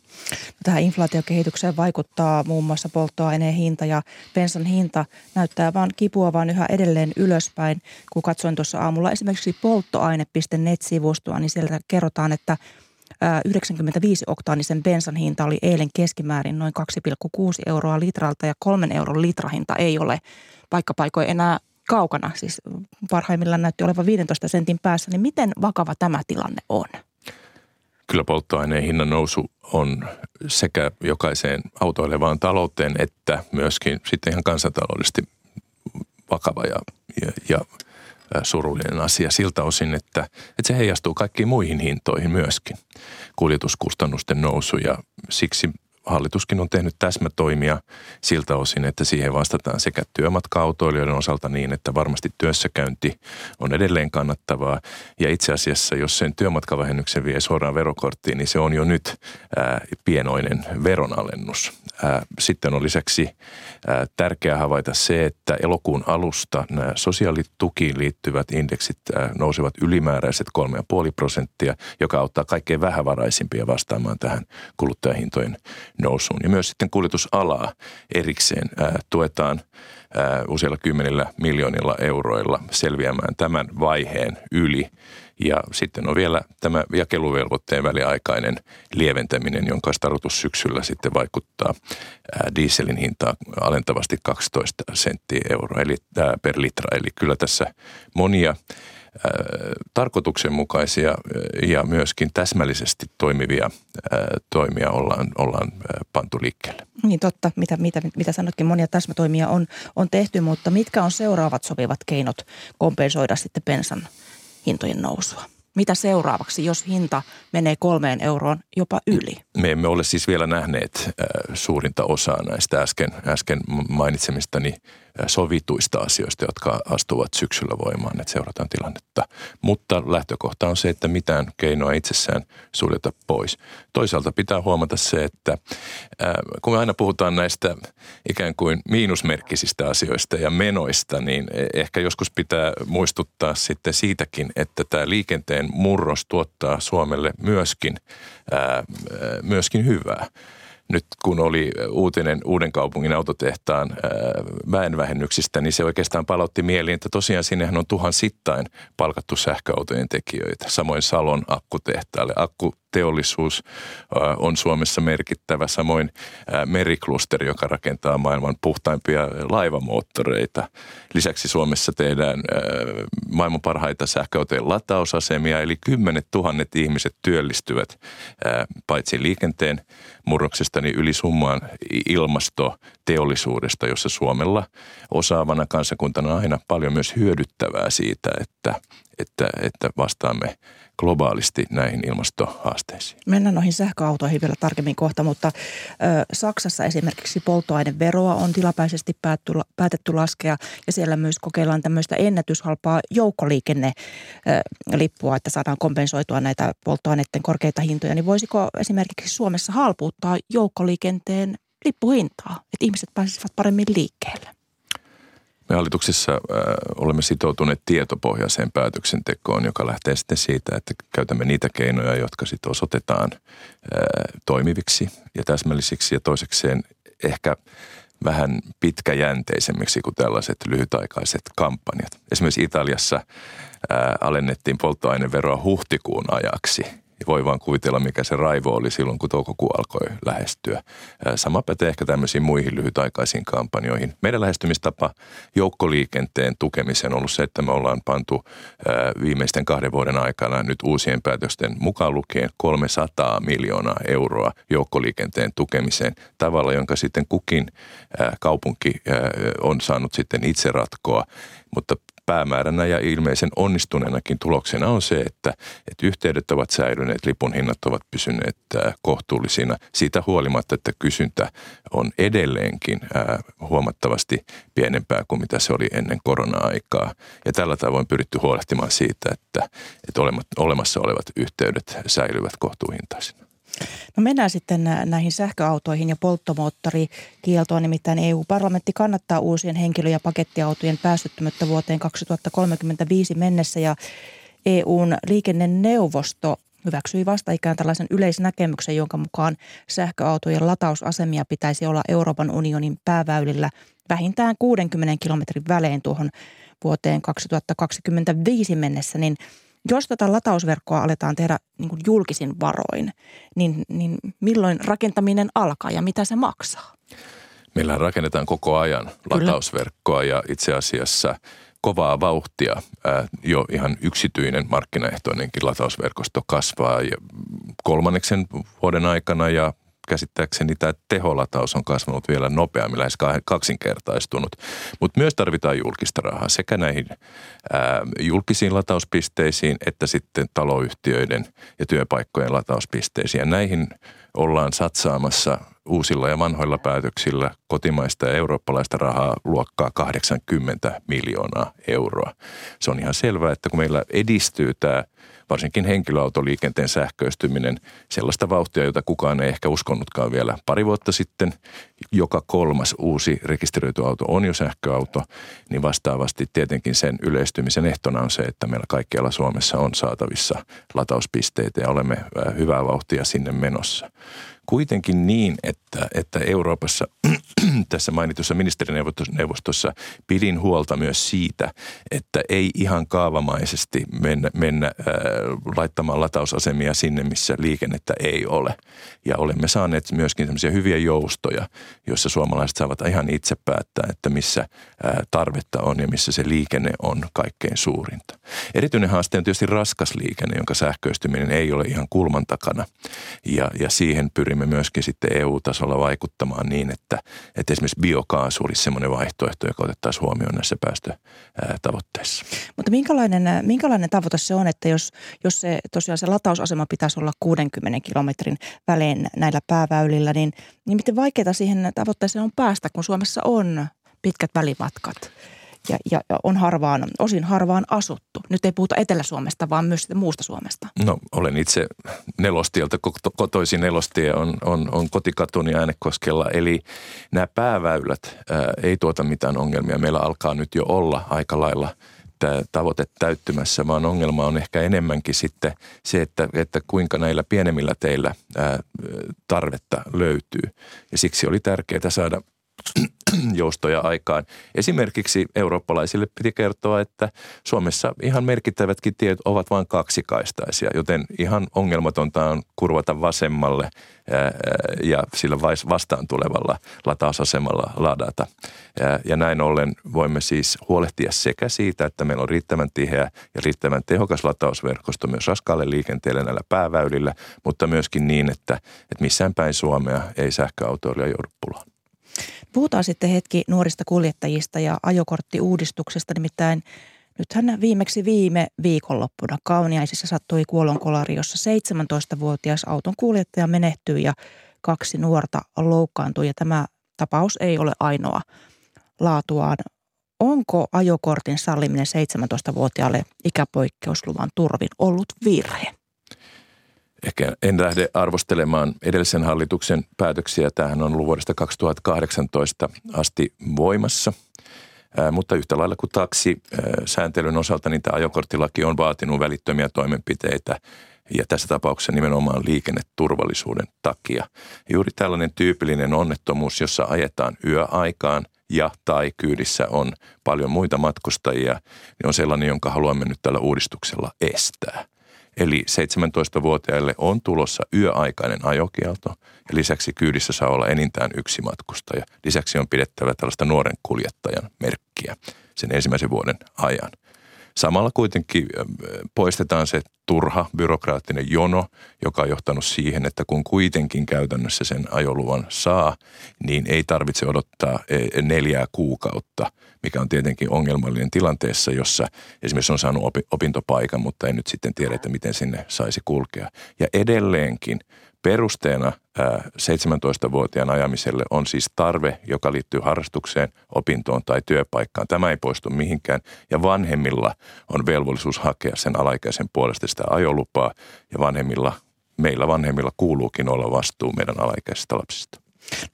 Tähän inflaatiokehitykseen vaikuttaa muun muassa polttoaineen hinta ja bensan hinta näyttää vaan kipuavan yhä edelleen ylöspäin. Kun katsoin tuossa aamulla esimerkiksi polttoaine.net-sivustoa, niin sieltä kerrotaan, että 95-oktaanisen bensan hinta oli eilen keskimäärin noin 2,6 euroa litralta ja kolmen euron litrahinta ei ole paikkapaikoin enää kaukana, siis parhaimmillaan näytti olevan 15 sentin päässä, niin miten vakava tämä tilanne on? Kyllä polttoaineen hinnan nousu on sekä jokaiseen autoilevaan talouteen että myöskin sitten ihan kansantaloudellisesti vakava ja, ja, ja surullinen asia siltä osin, että, että se heijastuu kaikkiin muihin hintoihin myöskin. Kuljetuskustannusten nousu ja siksi hallituskin on tehnyt täsmätoimia siltä osin, että siihen vastataan sekä työmatka-autoilijoiden osalta niin, että varmasti työssäkäynti on edelleen kannattavaa. Ja itse asiassa, jos sen työmatkavähennyksen vie suoraan verokorttiin, niin se on jo nyt ää, pienoinen veronalennus. Ää, sitten on lisäksi ää, tärkeää havaita se, että elokuun alusta nämä sosiaalitukiin liittyvät indeksit ää, nousevat ylimääräiset 3,5 prosenttia, joka auttaa kaikkein vähävaraisimpia vastaamaan tähän kuluttajahintojen nousuun. Ja myös sitten kuljetusalaa erikseen ää, tuetaan ää, useilla kymmenillä miljoonilla euroilla selviämään tämän vaiheen yli. Ja sitten on vielä tämä jakeluvelvoitteen väliaikainen lieventäminen, jonka tarkoitus syksyllä sitten vaikuttaa dieselin hintaa alentavasti 12 senttiä euroa eli, per litra. Eli kyllä tässä monia tarkoituksenmukaisia ja myöskin täsmällisesti toimivia toimia ollaan, ollaan pantu liikkeelle. Niin totta, mitä, mitä, mitä sanotkin, monia täsmätoimia on, on tehty, mutta mitkä on seuraavat sopivat keinot kompensoida sitten bensan hintojen nousua? Mitä seuraavaksi, jos hinta menee kolmeen euroon jopa yli? Me emme ole siis vielä nähneet suurinta osaa näistä äsken, äsken mainitsemistani sovituista asioista, jotka astuvat syksyllä voimaan, että seurataan tilannetta. Mutta lähtökohta on se, että mitään keinoa itsessään suljeta pois. Toisaalta pitää huomata se, että kun me aina puhutaan näistä ikään kuin miinusmerkkisistä asioista ja menoista, niin e, ehkä joskus pitää muistuttaa sitten siitäkin, että tämä liikenteen murros tuottaa Suomelle myöskin, myöskin hyvää nyt kun oli uutinen uuden kaupungin autotehtaan väenvähennyksistä, niin se oikeastaan palautti mieliin, että tosiaan sinnehän on tuhansittain palkattu sähköautojen tekijöitä. Samoin Salon akkutehtaalle. Akku teollisuus on Suomessa merkittävä, samoin meriklusteri, joka rakentaa maailman puhtaimpia laivamoottoreita. Lisäksi Suomessa tehdään maailman parhaita sähköautojen latausasemia, eli kymmenet tuhannet ihmiset työllistyvät paitsi liikenteen murroksesta, niin yli summaan ilmastoteollisuudesta, jossa Suomella osaavana kansakuntana on aina paljon myös hyödyttävää siitä, että, että, että vastaamme globaalisti näihin ilmastohaasteisiin. Mennään noihin sähköautoihin vielä tarkemmin kohta, mutta ö, Saksassa esimerkiksi polttoaineveroa on tilapäisesti päätty, päätetty laskea ja siellä myös kokeillaan tämmöistä ennätyshalpaa joukkoliikennelippua, että saadaan kompensoitua näitä polttoaineiden korkeita hintoja. Niin voisiko esimerkiksi Suomessa halpuuttaa joukkoliikenteen lippuhintaa, että ihmiset pääsisivät paremmin liikkeelle? Me hallituksessa äh, olemme sitoutuneet tietopohjaiseen päätöksentekoon, joka lähtee sitten siitä, että käytämme niitä keinoja, jotka sitten osoitetaan äh, toimiviksi ja täsmällisiksi ja toisekseen ehkä vähän pitkäjänteisemmiksi kuin tällaiset lyhytaikaiset kampanjat. Esimerkiksi Italiassa äh, alennettiin polttoaineveroa huhtikuun ajaksi – voi vaan kuvitella, mikä se raivo oli silloin, kun toukokuu alkoi lähestyä. Sama pätee ehkä tämmöisiin muihin lyhytaikaisiin kampanjoihin. Meidän lähestymistapa joukkoliikenteen tukemiseen on ollut se, että me ollaan pantu viimeisten kahden vuoden aikana nyt uusien päätösten mukaan lukien 300 miljoonaa euroa joukkoliikenteen tukemiseen tavalla, jonka sitten kukin kaupunki on saanut sitten itse ratkoa. Mutta päämääränä ja ilmeisen onnistuneenakin tuloksena on se, että, että yhteydet ovat säilyneet, lipun hinnat ovat pysyneet kohtuullisina siitä huolimatta, että kysyntä on edelleenkin huomattavasti pienempää kuin mitä se oli ennen korona-aikaa. Ja tällä tavoin pyritty huolehtimaan siitä, että, että olemassa olevat yhteydet säilyvät kohtuuhintaisina. No mennään sitten näihin sähköautoihin ja polttomoottorikieltoon. Nimittäin EU-parlamentti kannattaa uusien henkilö- ja pakettiautojen päästöttömyyttä vuoteen 2035 mennessä ja EUn liikenneneuvosto hyväksyi vastaikään tällaisen yleisnäkemyksen, jonka mukaan sähköautojen latausasemia pitäisi olla Euroopan unionin pääväylillä vähintään 60 kilometrin välein tuohon vuoteen 2025 mennessä, niin – jos tätä latausverkkoa aletaan tehdä niin kuin julkisin varoin, niin, niin milloin rakentaminen alkaa ja mitä se maksaa? Meillä rakennetaan koko ajan Kyllä. latausverkkoa ja itse asiassa kovaa vauhtia jo ihan yksityinen markkinaehtoinenkin latausverkosto kasvaa kolmanneksen vuoden aikana ja käsittääkseni tämä teholataus on kasvanut vielä nopeammin, lähes kaksinkertaistunut. Mutta myös tarvitaan julkista rahaa sekä näihin ää, julkisiin latauspisteisiin että sitten taloyhtiöiden ja työpaikkojen latauspisteisiin. Ja näihin ollaan satsaamassa uusilla ja vanhoilla päätöksillä kotimaista ja eurooppalaista rahaa luokkaa 80 miljoonaa euroa. Se on ihan selvää, että kun meillä edistyy tämä varsinkin henkilöautoliikenteen sähköistyminen sellaista vauhtia, jota kukaan ei ehkä uskonutkaan vielä pari vuotta sitten. Joka kolmas uusi rekisteröity auto on jo sähköauto, niin vastaavasti tietenkin sen yleistymisen ehtona on se, että meillä kaikkialla Suomessa on saatavissa latauspisteitä ja olemme hyvää vauhtia sinne menossa kuitenkin niin, että, että Euroopassa *clears throat* tässä mainitussa ministerineuvostossa pidin huolta myös siitä, että ei ihan kaavamaisesti mennä, mennä äh, laittamaan latausasemia sinne, missä liikennettä ei ole. Ja olemme saaneet myöskin sellaisia hyviä joustoja, joissa suomalaiset saavat ihan itse päättää, että missä äh, tarvetta on ja missä se liikenne on kaikkein suurinta. Erityinen haaste on tietysti raskas liikenne, jonka sähköistyminen ei ole ihan kulman takana. Ja, ja siihen pyrimme myöskin sitten EU-tasolla vaikuttamaan niin, että, että esimerkiksi biokaasu olisi semmoinen vaihtoehto, joka otettaisiin huomioon näissä päästötavoitteissa. Mutta minkälainen, minkälainen tavoite se on, että jos, jos se tosiaan se latausasema pitäisi olla 60 kilometrin välein näillä pääväylillä, niin, niin miten vaikeaa siihen tavoitteeseen on päästä, kun Suomessa on pitkät välimatkat ja, ja on harvaan, osin harvaan asuttu. Nyt ei puhuta Etelä-Suomesta, vaan myös muusta Suomesta. No olen itse Nelostieltä, kotoisin Nelostie on, on, on kotikatuni Äänekoskella. Eli nämä pääväylät ää, ei tuota mitään ongelmia. Meillä alkaa nyt jo olla aika lailla tämä tavoite täyttymässä, vaan ongelma on ehkä enemmänkin sitten se, että, että kuinka näillä pienemmillä teillä ää, tarvetta löytyy. Ja siksi oli tärkeää saada *clears throat* joustoja aikaan. Esimerkiksi eurooppalaisille piti kertoa, että Suomessa ihan merkittävätkin tiet ovat vain kaksikaistaisia, joten ihan ongelmatonta on kurvata vasemmalle ja sillä vastaan tulevalla latausasemalla ladata. Ja näin ollen voimme siis huolehtia sekä siitä, että meillä on riittävän tiheä ja riittävän tehokas latausverkosto myös raskaalle liikenteelle näillä pääväylillä, mutta myöskin niin, että, että missään päin Suomea ei sähköautoilija joudu pulaan. Puhutaan sitten hetki nuorista kuljettajista ja ajokorttiuudistuksesta, nimittäin Nythän viimeksi viime viikonloppuna Kauniaisissa sattui kuolonkolari, jossa 17-vuotias auton kuljettaja menehtyi ja kaksi nuorta loukkaantui. Ja tämä tapaus ei ole ainoa laatuaan. Onko ajokortin salliminen 17-vuotiaalle ikäpoikkeusluvan turvin ollut virhe? Ehkä en lähde arvostelemaan edellisen hallituksen päätöksiä. Tämähän on ollut vuodesta 2018 asti voimassa. mutta yhtä lailla kuin taksisääntelyn osalta, niin tämä ajokorttilaki on vaatinut välittömiä toimenpiteitä ja tässä tapauksessa nimenomaan liikenneturvallisuuden takia. Juuri tällainen tyypillinen onnettomuus, jossa ajetaan yöaikaan ja tai kyydissä on paljon muita matkustajia, niin on sellainen, jonka haluamme nyt tällä uudistuksella estää. Eli 17-vuotiaille on tulossa yöaikainen ajokielto ja lisäksi kyydissä saa olla enintään yksi matkustaja. Lisäksi on pidettävä tällaista nuoren kuljettajan merkkiä sen ensimmäisen vuoden ajan. Samalla kuitenkin poistetaan se turha byrokraattinen jono, joka on johtanut siihen, että kun kuitenkin käytännössä sen ajoluvan saa, niin ei tarvitse odottaa e, neljää kuukautta, mikä on tietenkin ongelmallinen tilanteessa, jossa esimerkiksi on saanut opintopaikan, mutta ei nyt sitten tiedä, että miten sinne saisi kulkea. Ja edelleenkin Perusteena 17-vuotiaan ajamiselle on siis tarve, joka liittyy harrastukseen, opintoon tai työpaikkaan. Tämä ei poistu mihinkään ja vanhemmilla on velvollisuus hakea sen alaikäisen puolesta sitä ajolupaa ja vanhemmilla, meillä vanhemmilla kuuluukin olla vastuu meidän alaikäisistä lapsista.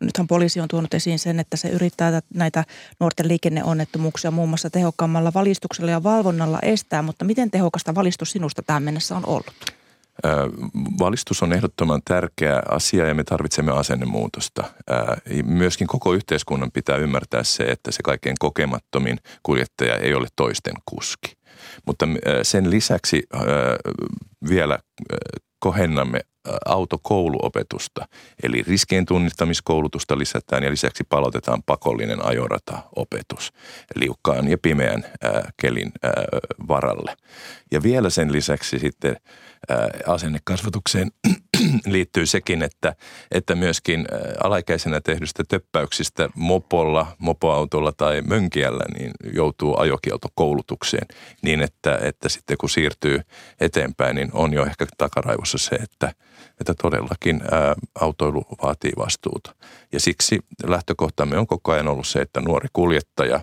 No nythän poliisi on tuonut esiin sen, että se yrittää näitä nuorten liikenneonnettomuuksia muun muassa tehokkaammalla valistuksella ja valvonnalla estää, mutta miten tehokasta valistus sinusta tähän mennessä on ollut? Valistus on ehdottoman tärkeä asia ja me tarvitsemme asennemuutosta. Myöskin koko yhteiskunnan pitää ymmärtää se, että se kaikkein kokemattomin kuljettaja ei ole toisten kuski. Mutta sen lisäksi vielä kohennamme autokouluopetusta. Eli riskien tunnistamiskoulutusta lisätään ja lisäksi palautetaan pakollinen ajorataopetus liukkaan ja pimeän ää, kelin ää, varalle. Ja vielä sen lisäksi sitten asennekasvatukseen *clears throat* liittyy sekin, että, että myöskin alaikäisenä tehdystä töppäyksistä mopolla, mopoautolla tai mönkiällä niin joutuu ajokieltokoulutukseen niin, että, että sitten kun siirtyy eteenpäin, niin on jo ehkä takaraivossa se, että, että todellakin ää, autoilu vaatii vastuuta. Ja siksi lähtökohtamme on koko ajan ollut se, että nuori kuljettaja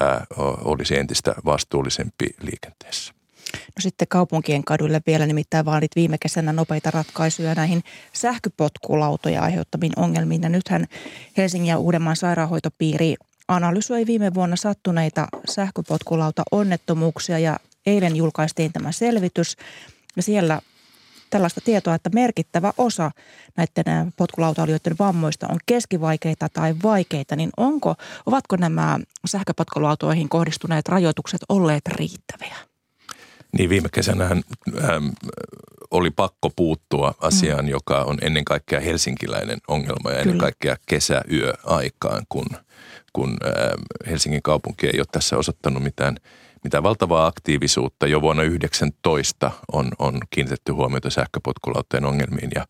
ää, olisi entistä vastuullisempi liikenteessä. No sitten kaupunkien kaduille vielä nimittäin vaadit viime kesänä nopeita ratkaisuja näihin sähköpotkulautoja aiheuttamiin ongelmiin. Ja nythän Helsingin ja Uudenmaan sairaanhoitopiiri analysoi viime vuonna sattuneita sähköpotkulauta-onnettomuuksia ja eilen julkaistiin tämä selvitys. Ja siellä tällaista tietoa, että merkittävä osa näiden potkulautailijoiden vammoista on keskivaikeita tai vaikeita, niin onko, ovatko nämä sähköpotkulautoihin kohdistuneet rajoitukset olleet riittäviä? Niin viime kesänä ähm, oli pakko puuttua asiaan, mm. joka on ennen kaikkea helsinkiläinen ongelma ja ennen Kyllä. kaikkea kesäyöaikaan, kun, kun ähm, Helsingin kaupunki ei ole tässä osoittanut mitään, mitään valtavaa aktiivisuutta. Jo vuonna 19 on, on kiinnitetty huomiota sähköpotkulauteen ongelmiin ja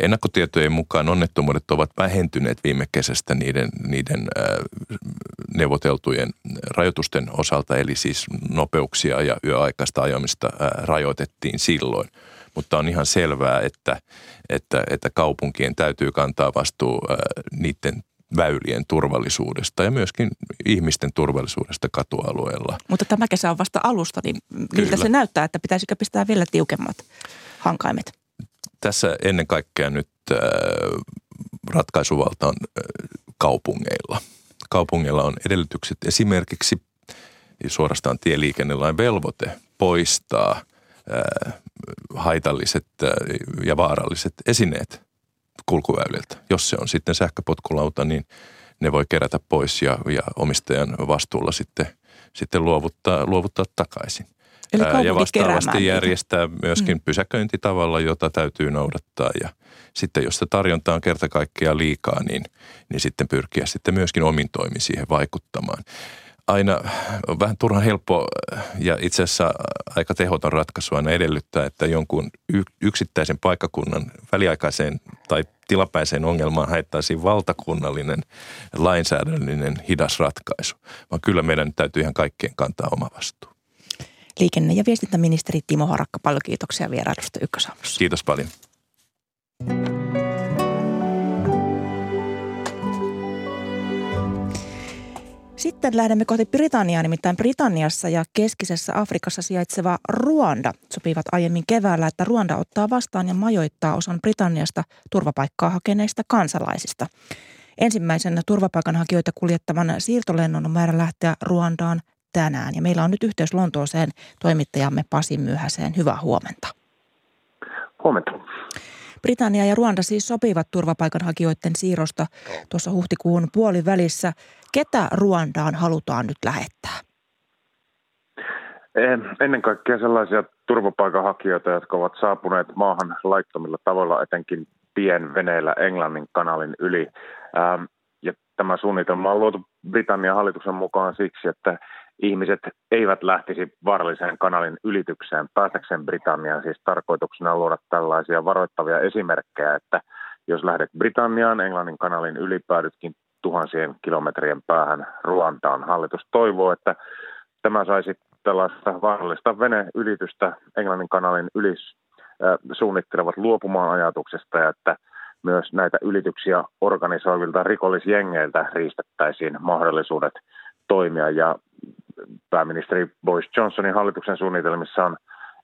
Ennakkotietojen mukaan onnettomuudet ovat vähentyneet viime kesästä niiden, niiden neuvoteltujen rajoitusten osalta, eli siis nopeuksia ja yöaikaista ajamista rajoitettiin silloin. Mutta on ihan selvää, että, että, että kaupunkien täytyy kantaa vastuu niiden väylien turvallisuudesta ja myöskin ihmisten turvallisuudesta katualueella. Mutta tämä kesä on vasta alusta, niin miltä Kyllä. se näyttää, että pitäisikö pistää vielä tiukemmat hankaimet? Tässä ennen kaikkea nyt äh, ratkaisuvalta on äh, kaupungeilla. Kaupungeilla on edellytykset esimerkiksi suorastaan tieliikennelain velvoite poistaa äh, haitalliset ja vaaralliset esineet kulkuväyliltä. Jos se on sitten sähköpotkulauta, niin ne voi kerätä pois ja, ja omistajan vastuulla sitten, sitten luovuttaa, luovuttaa takaisin. Eli ja vastaavasti järjestää myöskin mm. pysäköintitavalla, jota täytyy noudattaa. Ja sitten jos se tarjonta on kerta kaikkiaan liikaa, niin, niin sitten pyrkiä sitten myöskin omin toimin siihen vaikuttamaan aina on vähän turhan helppo ja itse asiassa aika tehoton ratkaisu aina edellyttää, että jonkun yksittäisen paikkakunnan väliaikaiseen tai tilapäiseen ongelmaan haettaisiin valtakunnallinen lainsäädännöllinen hidas ratkaisu. Vaan kyllä meidän täytyy ihan kaikkien kantaa oma vastuu. Liikenne- ja viestintäministeri Timo Harakka, paljon kiitoksia vierailusta Ykkösaamussa. Kiitos paljon. Sitten lähdemme kohti Britanniaa, nimittäin Britanniassa ja keskisessä Afrikassa sijaitseva Ruanda sopivat aiemmin keväällä, että Ruanda ottaa vastaan ja majoittaa osan Britanniasta turvapaikkaa hakeneista kansalaisista. Ensimmäisen turvapaikanhakijoita kuljettavan siirtolennon on määrä lähteä Ruandaan tänään. Ja meillä on nyt yhteys Lontooseen toimittajamme Pasi Myöhäseen. Hyvää huomenta. Huomenta. Britannia ja Ruanda siis sopivat turvapaikanhakijoiden siirrosta tuossa huhtikuun puolivälissä. Ketä Ruandaan halutaan nyt lähettää? Ennen kaikkea sellaisia turvapaikanhakijoita, jotka ovat saapuneet maahan laittomilla tavoilla, etenkin pienveneillä Englannin kanalin yli. Ähm, ja tämä suunnitelma on luotu Britannian hallituksen mukaan siksi, että ihmiset eivät lähtisi vaaralliseen kanalin ylitykseen päästäkseen Britanniaan. Siis tarkoituksena luoda tällaisia varoittavia esimerkkejä, että jos lähdet Britanniaan, Englannin kanalin ylipäädytkin tuhansien kilometrien päähän Ruantaan. Hallitus toivoo, että tämä saisi tällaista vaarallista veneylitystä Englannin kanalin yli suunnittelevat luopumaan ajatuksesta ja että myös näitä ylityksiä organisoivilta rikollisjengeiltä riistettäisiin mahdollisuudet toimia. Ja pääministeri Boris Johnsonin hallituksen suunnitelmissa on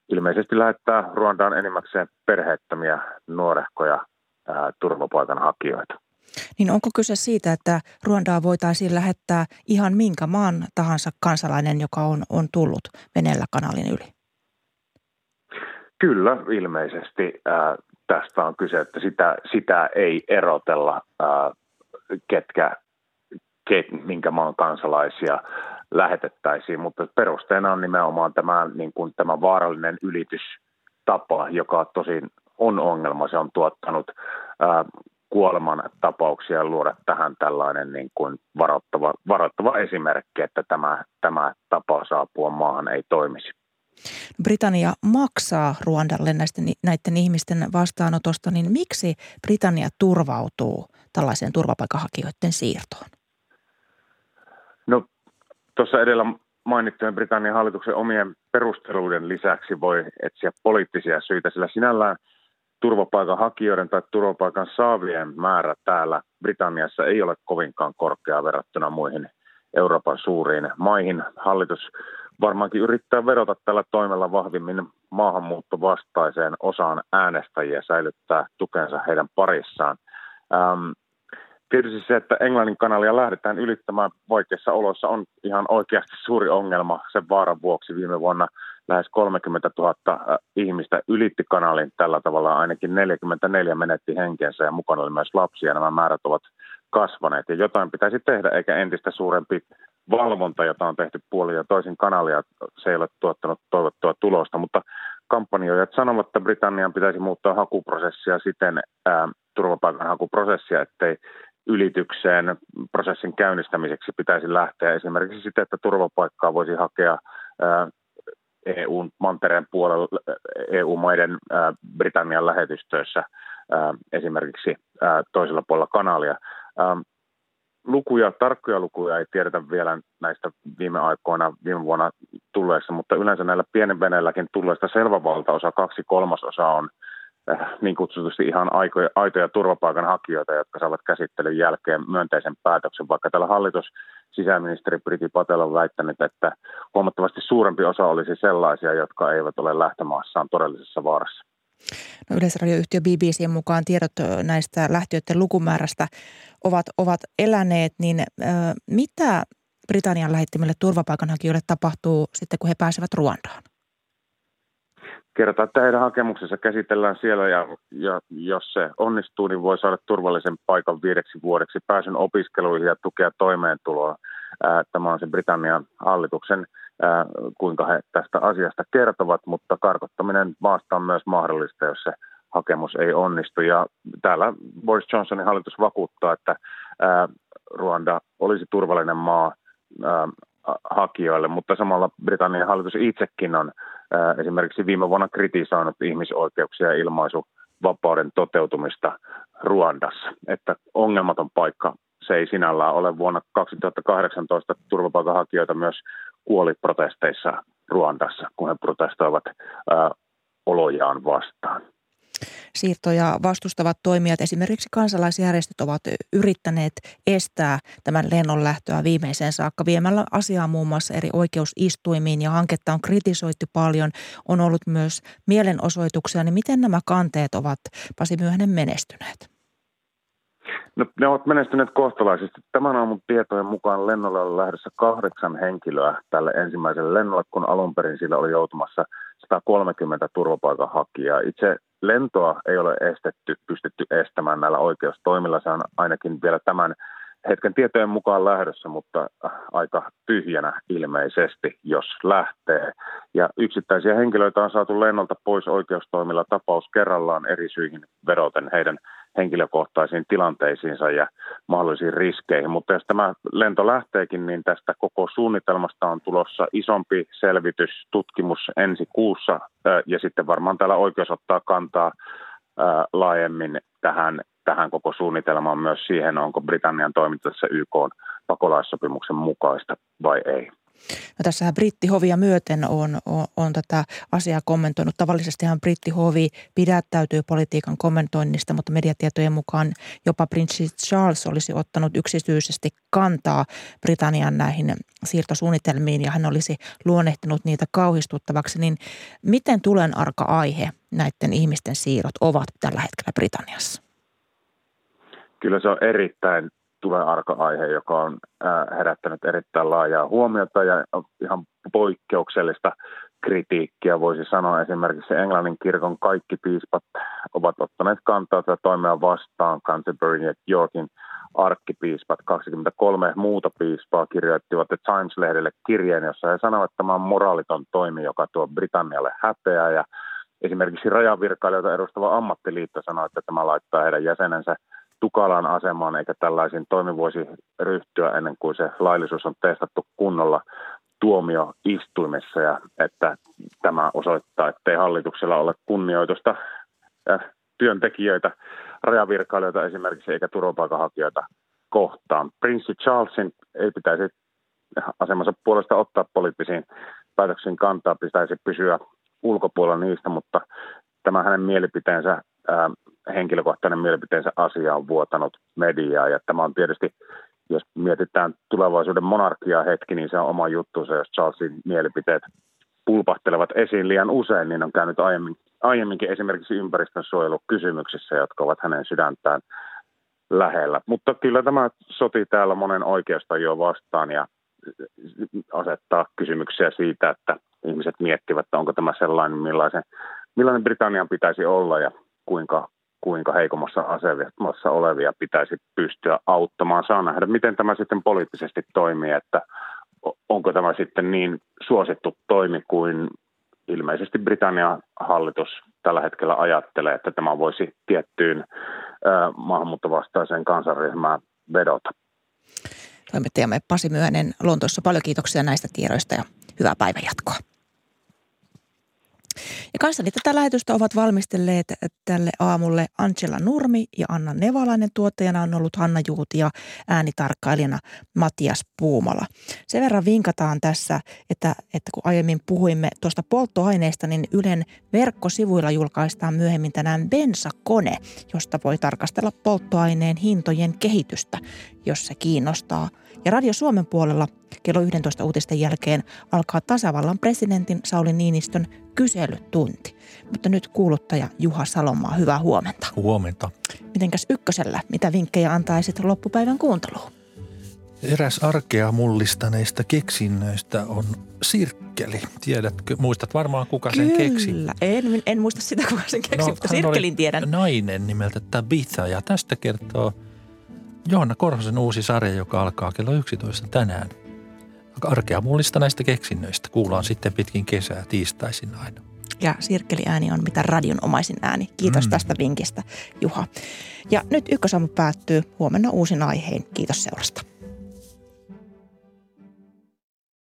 ilmeisesti lähettää Ruandaan enimmäkseen perheettömiä nuorehkoja ää, turvapaikanhakijoita. Niin onko kyse siitä, että Ruandaa voitaisiin lähettää ihan minkä maan tahansa kansalainen, joka on, on tullut veneellä kanalin yli? Kyllä, ilmeisesti ää, tästä on kyse, että sitä, sitä ei erotella, ää, ketkä, ket, minkä maan kansalaisia lähetettäisiin, mutta perusteena on nimenomaan tämä, niin kuin, tämä vaarallinen ylitystapa, joka tosin on ongelma. Se on tuottanut ää, kuoleman tapauksia luoda tähän tällainen niin kuin varoittava, varoittava esimerkki, että tämä, tämä tapa saapua maahan ei toimisi. Britannia maksaa Ruandalle näistä, näiden ihmisten vastaanotosta, niin miksi Britannia turvautuu tällaiseen turvapaikanhakijoiden siirtoon? No tuossa edellä mainittujen Britannian hallituksen omien perusteluiden lisäksi voi etsiä poliittisia syitä, sillä sinällään – turvapaikanhakijoiden tai turvapaikan saavien määrä täällä Britanniassa ei ole kovinkaan korkea verrattuna muihin Euroopan suuriin maihin. Hallitus varmaankin yrittää vedota tällä toimella vahvimmin maahanmuuttovastaiseen osaan äänestäjiä säilyttää tukensa heidän parissaan. Ähm, tietysti se, että Englannin kanalia lähdetään ylittämään vaikeissa oloissa on ihan oikeasti suuri ongelma sen vaaran vuoksi. Viime vuonna – lähes 30 000 ihmistä ylitti kanalin tällä tavalla, ainakin 44 menetti henkensä ja mukana oli myös lapsia. Nämä määrät ovat kasvaneet. Ja jotain pitäisi tehdä, eikä entistä suurempi valvonta, jota on tehty puoli ja toisin kanalia, se ei ole tuottanut toivottua tulosta, mutta kampanjoijat sanovat, että Britannian pitäisi muuttaa hakuprosessia siten, ää, turvapaikanhakuprosessia, ettei ylitykseen prosessin käynnistämiseksi pitäisi lähteä esimerkiksi siten, että turvapaikkaa voisi hakea ää, EUn mantereen puolella, EU-maiden Britannian lähetystöissä esimerkiksi toisella puolella kanalia. Lukuja, tarkkoja lukuja ei tiedetä vielä näistä viime aikoina, viime vuonna tulleissa, mutta yleensä näillä pienen veneilläkin tulleista selvä valtaosa, kaksi kolmasosa on niin kutsutusti ihan aikoja, aitoja turvapaikanhakijoita, jotka saavat käsittelyn jälkeen myönteisen päätöksen, vaikka tällä hallitus sisäministeri Priti Patel on väittänyt, että huomattavasti suurempi osa olisi sellaisia, jotka eivät ole lähtömaassaan todellisessa vaarassa. No yleisradioyhtiö BBCn mukaan tiedot näistä lähtiöiden lukumäärästä ovat, ovat eläneet, niin äh, mitä Britannian lähettämille turvapaikanhakijoille tapahtuu sitten, kun he pääsevät Ruandaan? Kerrotaan, että heidän hakemuksensa käsitellään siellä ja, ja jos se onnistuu, niin voi saada turvallisen paikan viideksi vuodeksi pääsyn opiskeluihin ja tukea toimeentuloa. Tämä on se Britannian hallituksen, kuinka he tästä asiasta kertovat, mutta karkottaminen maasta on myös mahdollista, jos se hakemus ei onnistu. Ja täällä Boris Johnsonin hallitus vakuuttaa, että Ruanda olisi turvallinen maa hakijoille, mutta samalla Britannian hallitus itsekin on esimerkiksi viime vuonna kritisoinut ihmisoikeuksia ja ilmaisuvapauden toteutumista Ruandassa, että ongelmaton paikka se ei sinällään ole. Vuonna 2018 turvapaikanhakijoita myös kuoli protesteissa Ruandassa, kun he protestoivat ää, olojaan vastaan siirtoja vastustavat toimijat, esimerkiksi kansalaisjärjestöt ovat yrittäneet estää tämän lennon lähtöä viimeiseen saakka viemällä asiaa muun muassa eri oikeusistuimiin ja hanketta on kritisoitu paljon. On ollut myös mielenosoituksia, niin miten nämä kanteet ovat Pasi Myöhänen menestyneet? No, ne ovat menestyneet kohtalaisesti. Tämän aamun tietojen mukaan lennolle on lähdössä kahdeksan henkilöä tälle ensimmäiselle lennolle, kun alun perin sillä oli joutumassa 130 turvapaikanhakijaa. Itse lentoa ei ole estetty, pystytty estämään näillä oikeustoimilla. Se on ainakin vielä tämän hetken tietojen mukaan lähdössä, mutta aika tyhjänä ilmeisesti, jos lähtee. Ja yksittäisiä henkilöitä on saatu lennolta pois oikeustoimilla tapaus kerrallaan eri syihin veroten heidän henkilökohtaisiin tilanteisiinsa ja mahdollisiin riskeihin. Mutta jos tämä lento lähteekin, niin tästä koko suunnitelmasta on tulossa isompi selvitys, tutkimus ensi kuussa ja sitten varmaan täällä oikeus ottaa kantaa laajemmin tähän, tähän koko suunnitelmaan myös siihen, onko Britannian toiminta tässä YK pakolaissopimuksen mukaista vai ei. No tässähän brittihovia myöten on, on, on tätä asiaa kommentoinut. Tavallisestihan brittihovi pidättäytyy politiikan kommentoinnista, mutta mediatietojen mukaan jopa prinssi Charles olisi ottanut yksityisesti kantaa Britannian näihin siirtosuunnitelmiin ja hän olisi luonnehtinut niitä kauhistuttavaksi. Niin miten tulen arka aihe näiden ihmisten siirrot ovat tällä hetkellä Britanniassa? Kyllä se on erittäin tulee arka-aihe, joka on herättänyt erittäin laajaa huomiota ja ihan poikkeuksellista kritiikkiä. Voisi sanoa esimerkiksi Englannin kirkon kaikki piispat ovat ottaneet kantaa tätä toimea vastaan. Canterbury ja Yorkin arkkipiispat, 23 muuta piispaa kirjoittivat The Times-lehdelle kirjeen, jossa he sanovat, että tämä on moraaliton toimi, joka tuo Britannialle häpeää. Ja esimerkiksi rajavirkailijoita edustava ammattiliitto sanoi, että tämä laittaa heidän jäsenensä tukalaan asemaan, eikä tällaisiin toimi voisi ryhtyä ennen kuin se laillisuus on testattu kunnolla tuomioistuimessa ja että tämä osoittaa, että ei hallituksella ole kunnioitusta työntekijöitä, rajavirkailijoita esimerkiksi eikä turvapaikanhakijoita kohtaan. Prinssi Charlesin ei pitäisi asemansa puolesta ottaa poliittisiin päätöksiin kantaa, pitäisi pysyä ulkopuolella niistä, mutta tämä hänen mielipiteensä ää, henkilökohtainen mielipiteensä asia on vuotanut mediaa. Ja tämä on tietysti, jos mietitään tulevaisuuden monarkiaa hetki, niin se on oma juttu, se, jos Charlesin mielipiteet pulpahtelevat esiin liian usein, niin on käynyt aiemmin, aiemminkin esimerkiksi ympäristönsuojelukysymyksissä, jotka ovat hänen sydäntään lähellä. Mutta kyllä tämä soti täällä monen jo vastaan ja asettaa kysymyksiä siitä, että ihmiset miettivät, että onko tämä sellainen, millaisen, millainen Britannian pitäisi olla ja kuinka, kuinka heikommassa asemassa olevia pitäisi pystyä auttamaan. Saa nähdä, miten tämä sitten poliittisesti toimii, että onko tämä sitten niin suosittu toimi kuin ilmeisesti Britannian hallitus tällä hetkellä ajattelee, että tämä voisi tiettyyn maahanmuuttovastaiseen kansanryhmään vedota. Toimittajamme Pasi Myönen Lontoossa. Paljon kiitoksia näistä tiedoista ja hyvää päivänjatkoa. Ja kanssani tätä lähetystä ovat valmistelleet tälle aamulle Angela Nurmi ja Anna Nevalainen. Tuottajana on ollut Hanna Juuti ja äänitarkkailijana Matias Puumala. Sen verran vinkataan tässä, että, että kun aiemmin puhuimme tuosta polttoaineista, niin Ylen verkkosivuilla julkaistaan myöhemmin tänään bensakone, josta voi tarkastella polttoaineen hintojen kehitystä, jos se kiinnostaa. Ja Radio Suomen puolella kello 11 uutisten jälkeen alkaa tasavallan presidentin Sauli Niinistön kyselytunti. Mutta nyt kuuluttaja Juha Salomaa, hyvää huomenta. Huomenta. Mitenkäs ykkösellä, mitä vinkkejä antaisit loppupäivän kuunteluun? Eräs arkea mullistaneista keksinnöistä on sirkkeli. Tiedätkö, muistat varmaan kuka sen keksi? Kyllä, en, en muista sitä kuka sen keksi, no, mutta sirkkelin tiedän. nainen nimeltä Tabitha ja tästä kertoo Johanna Korhosen uusi sarja, joka alkaa kello 11 tänään. Arkea mullistaneista keksinnöistä kuullaan sitten pitkin kesää tiistaisin aina. Ja sirkkeliääni on mitä radionomaisin ääni. Kiitos mm. tästä vinkistä, Juha. Ja nyt ykkösaamu päättyy. Huomenna uusin aiheen. Kiitos seurasta.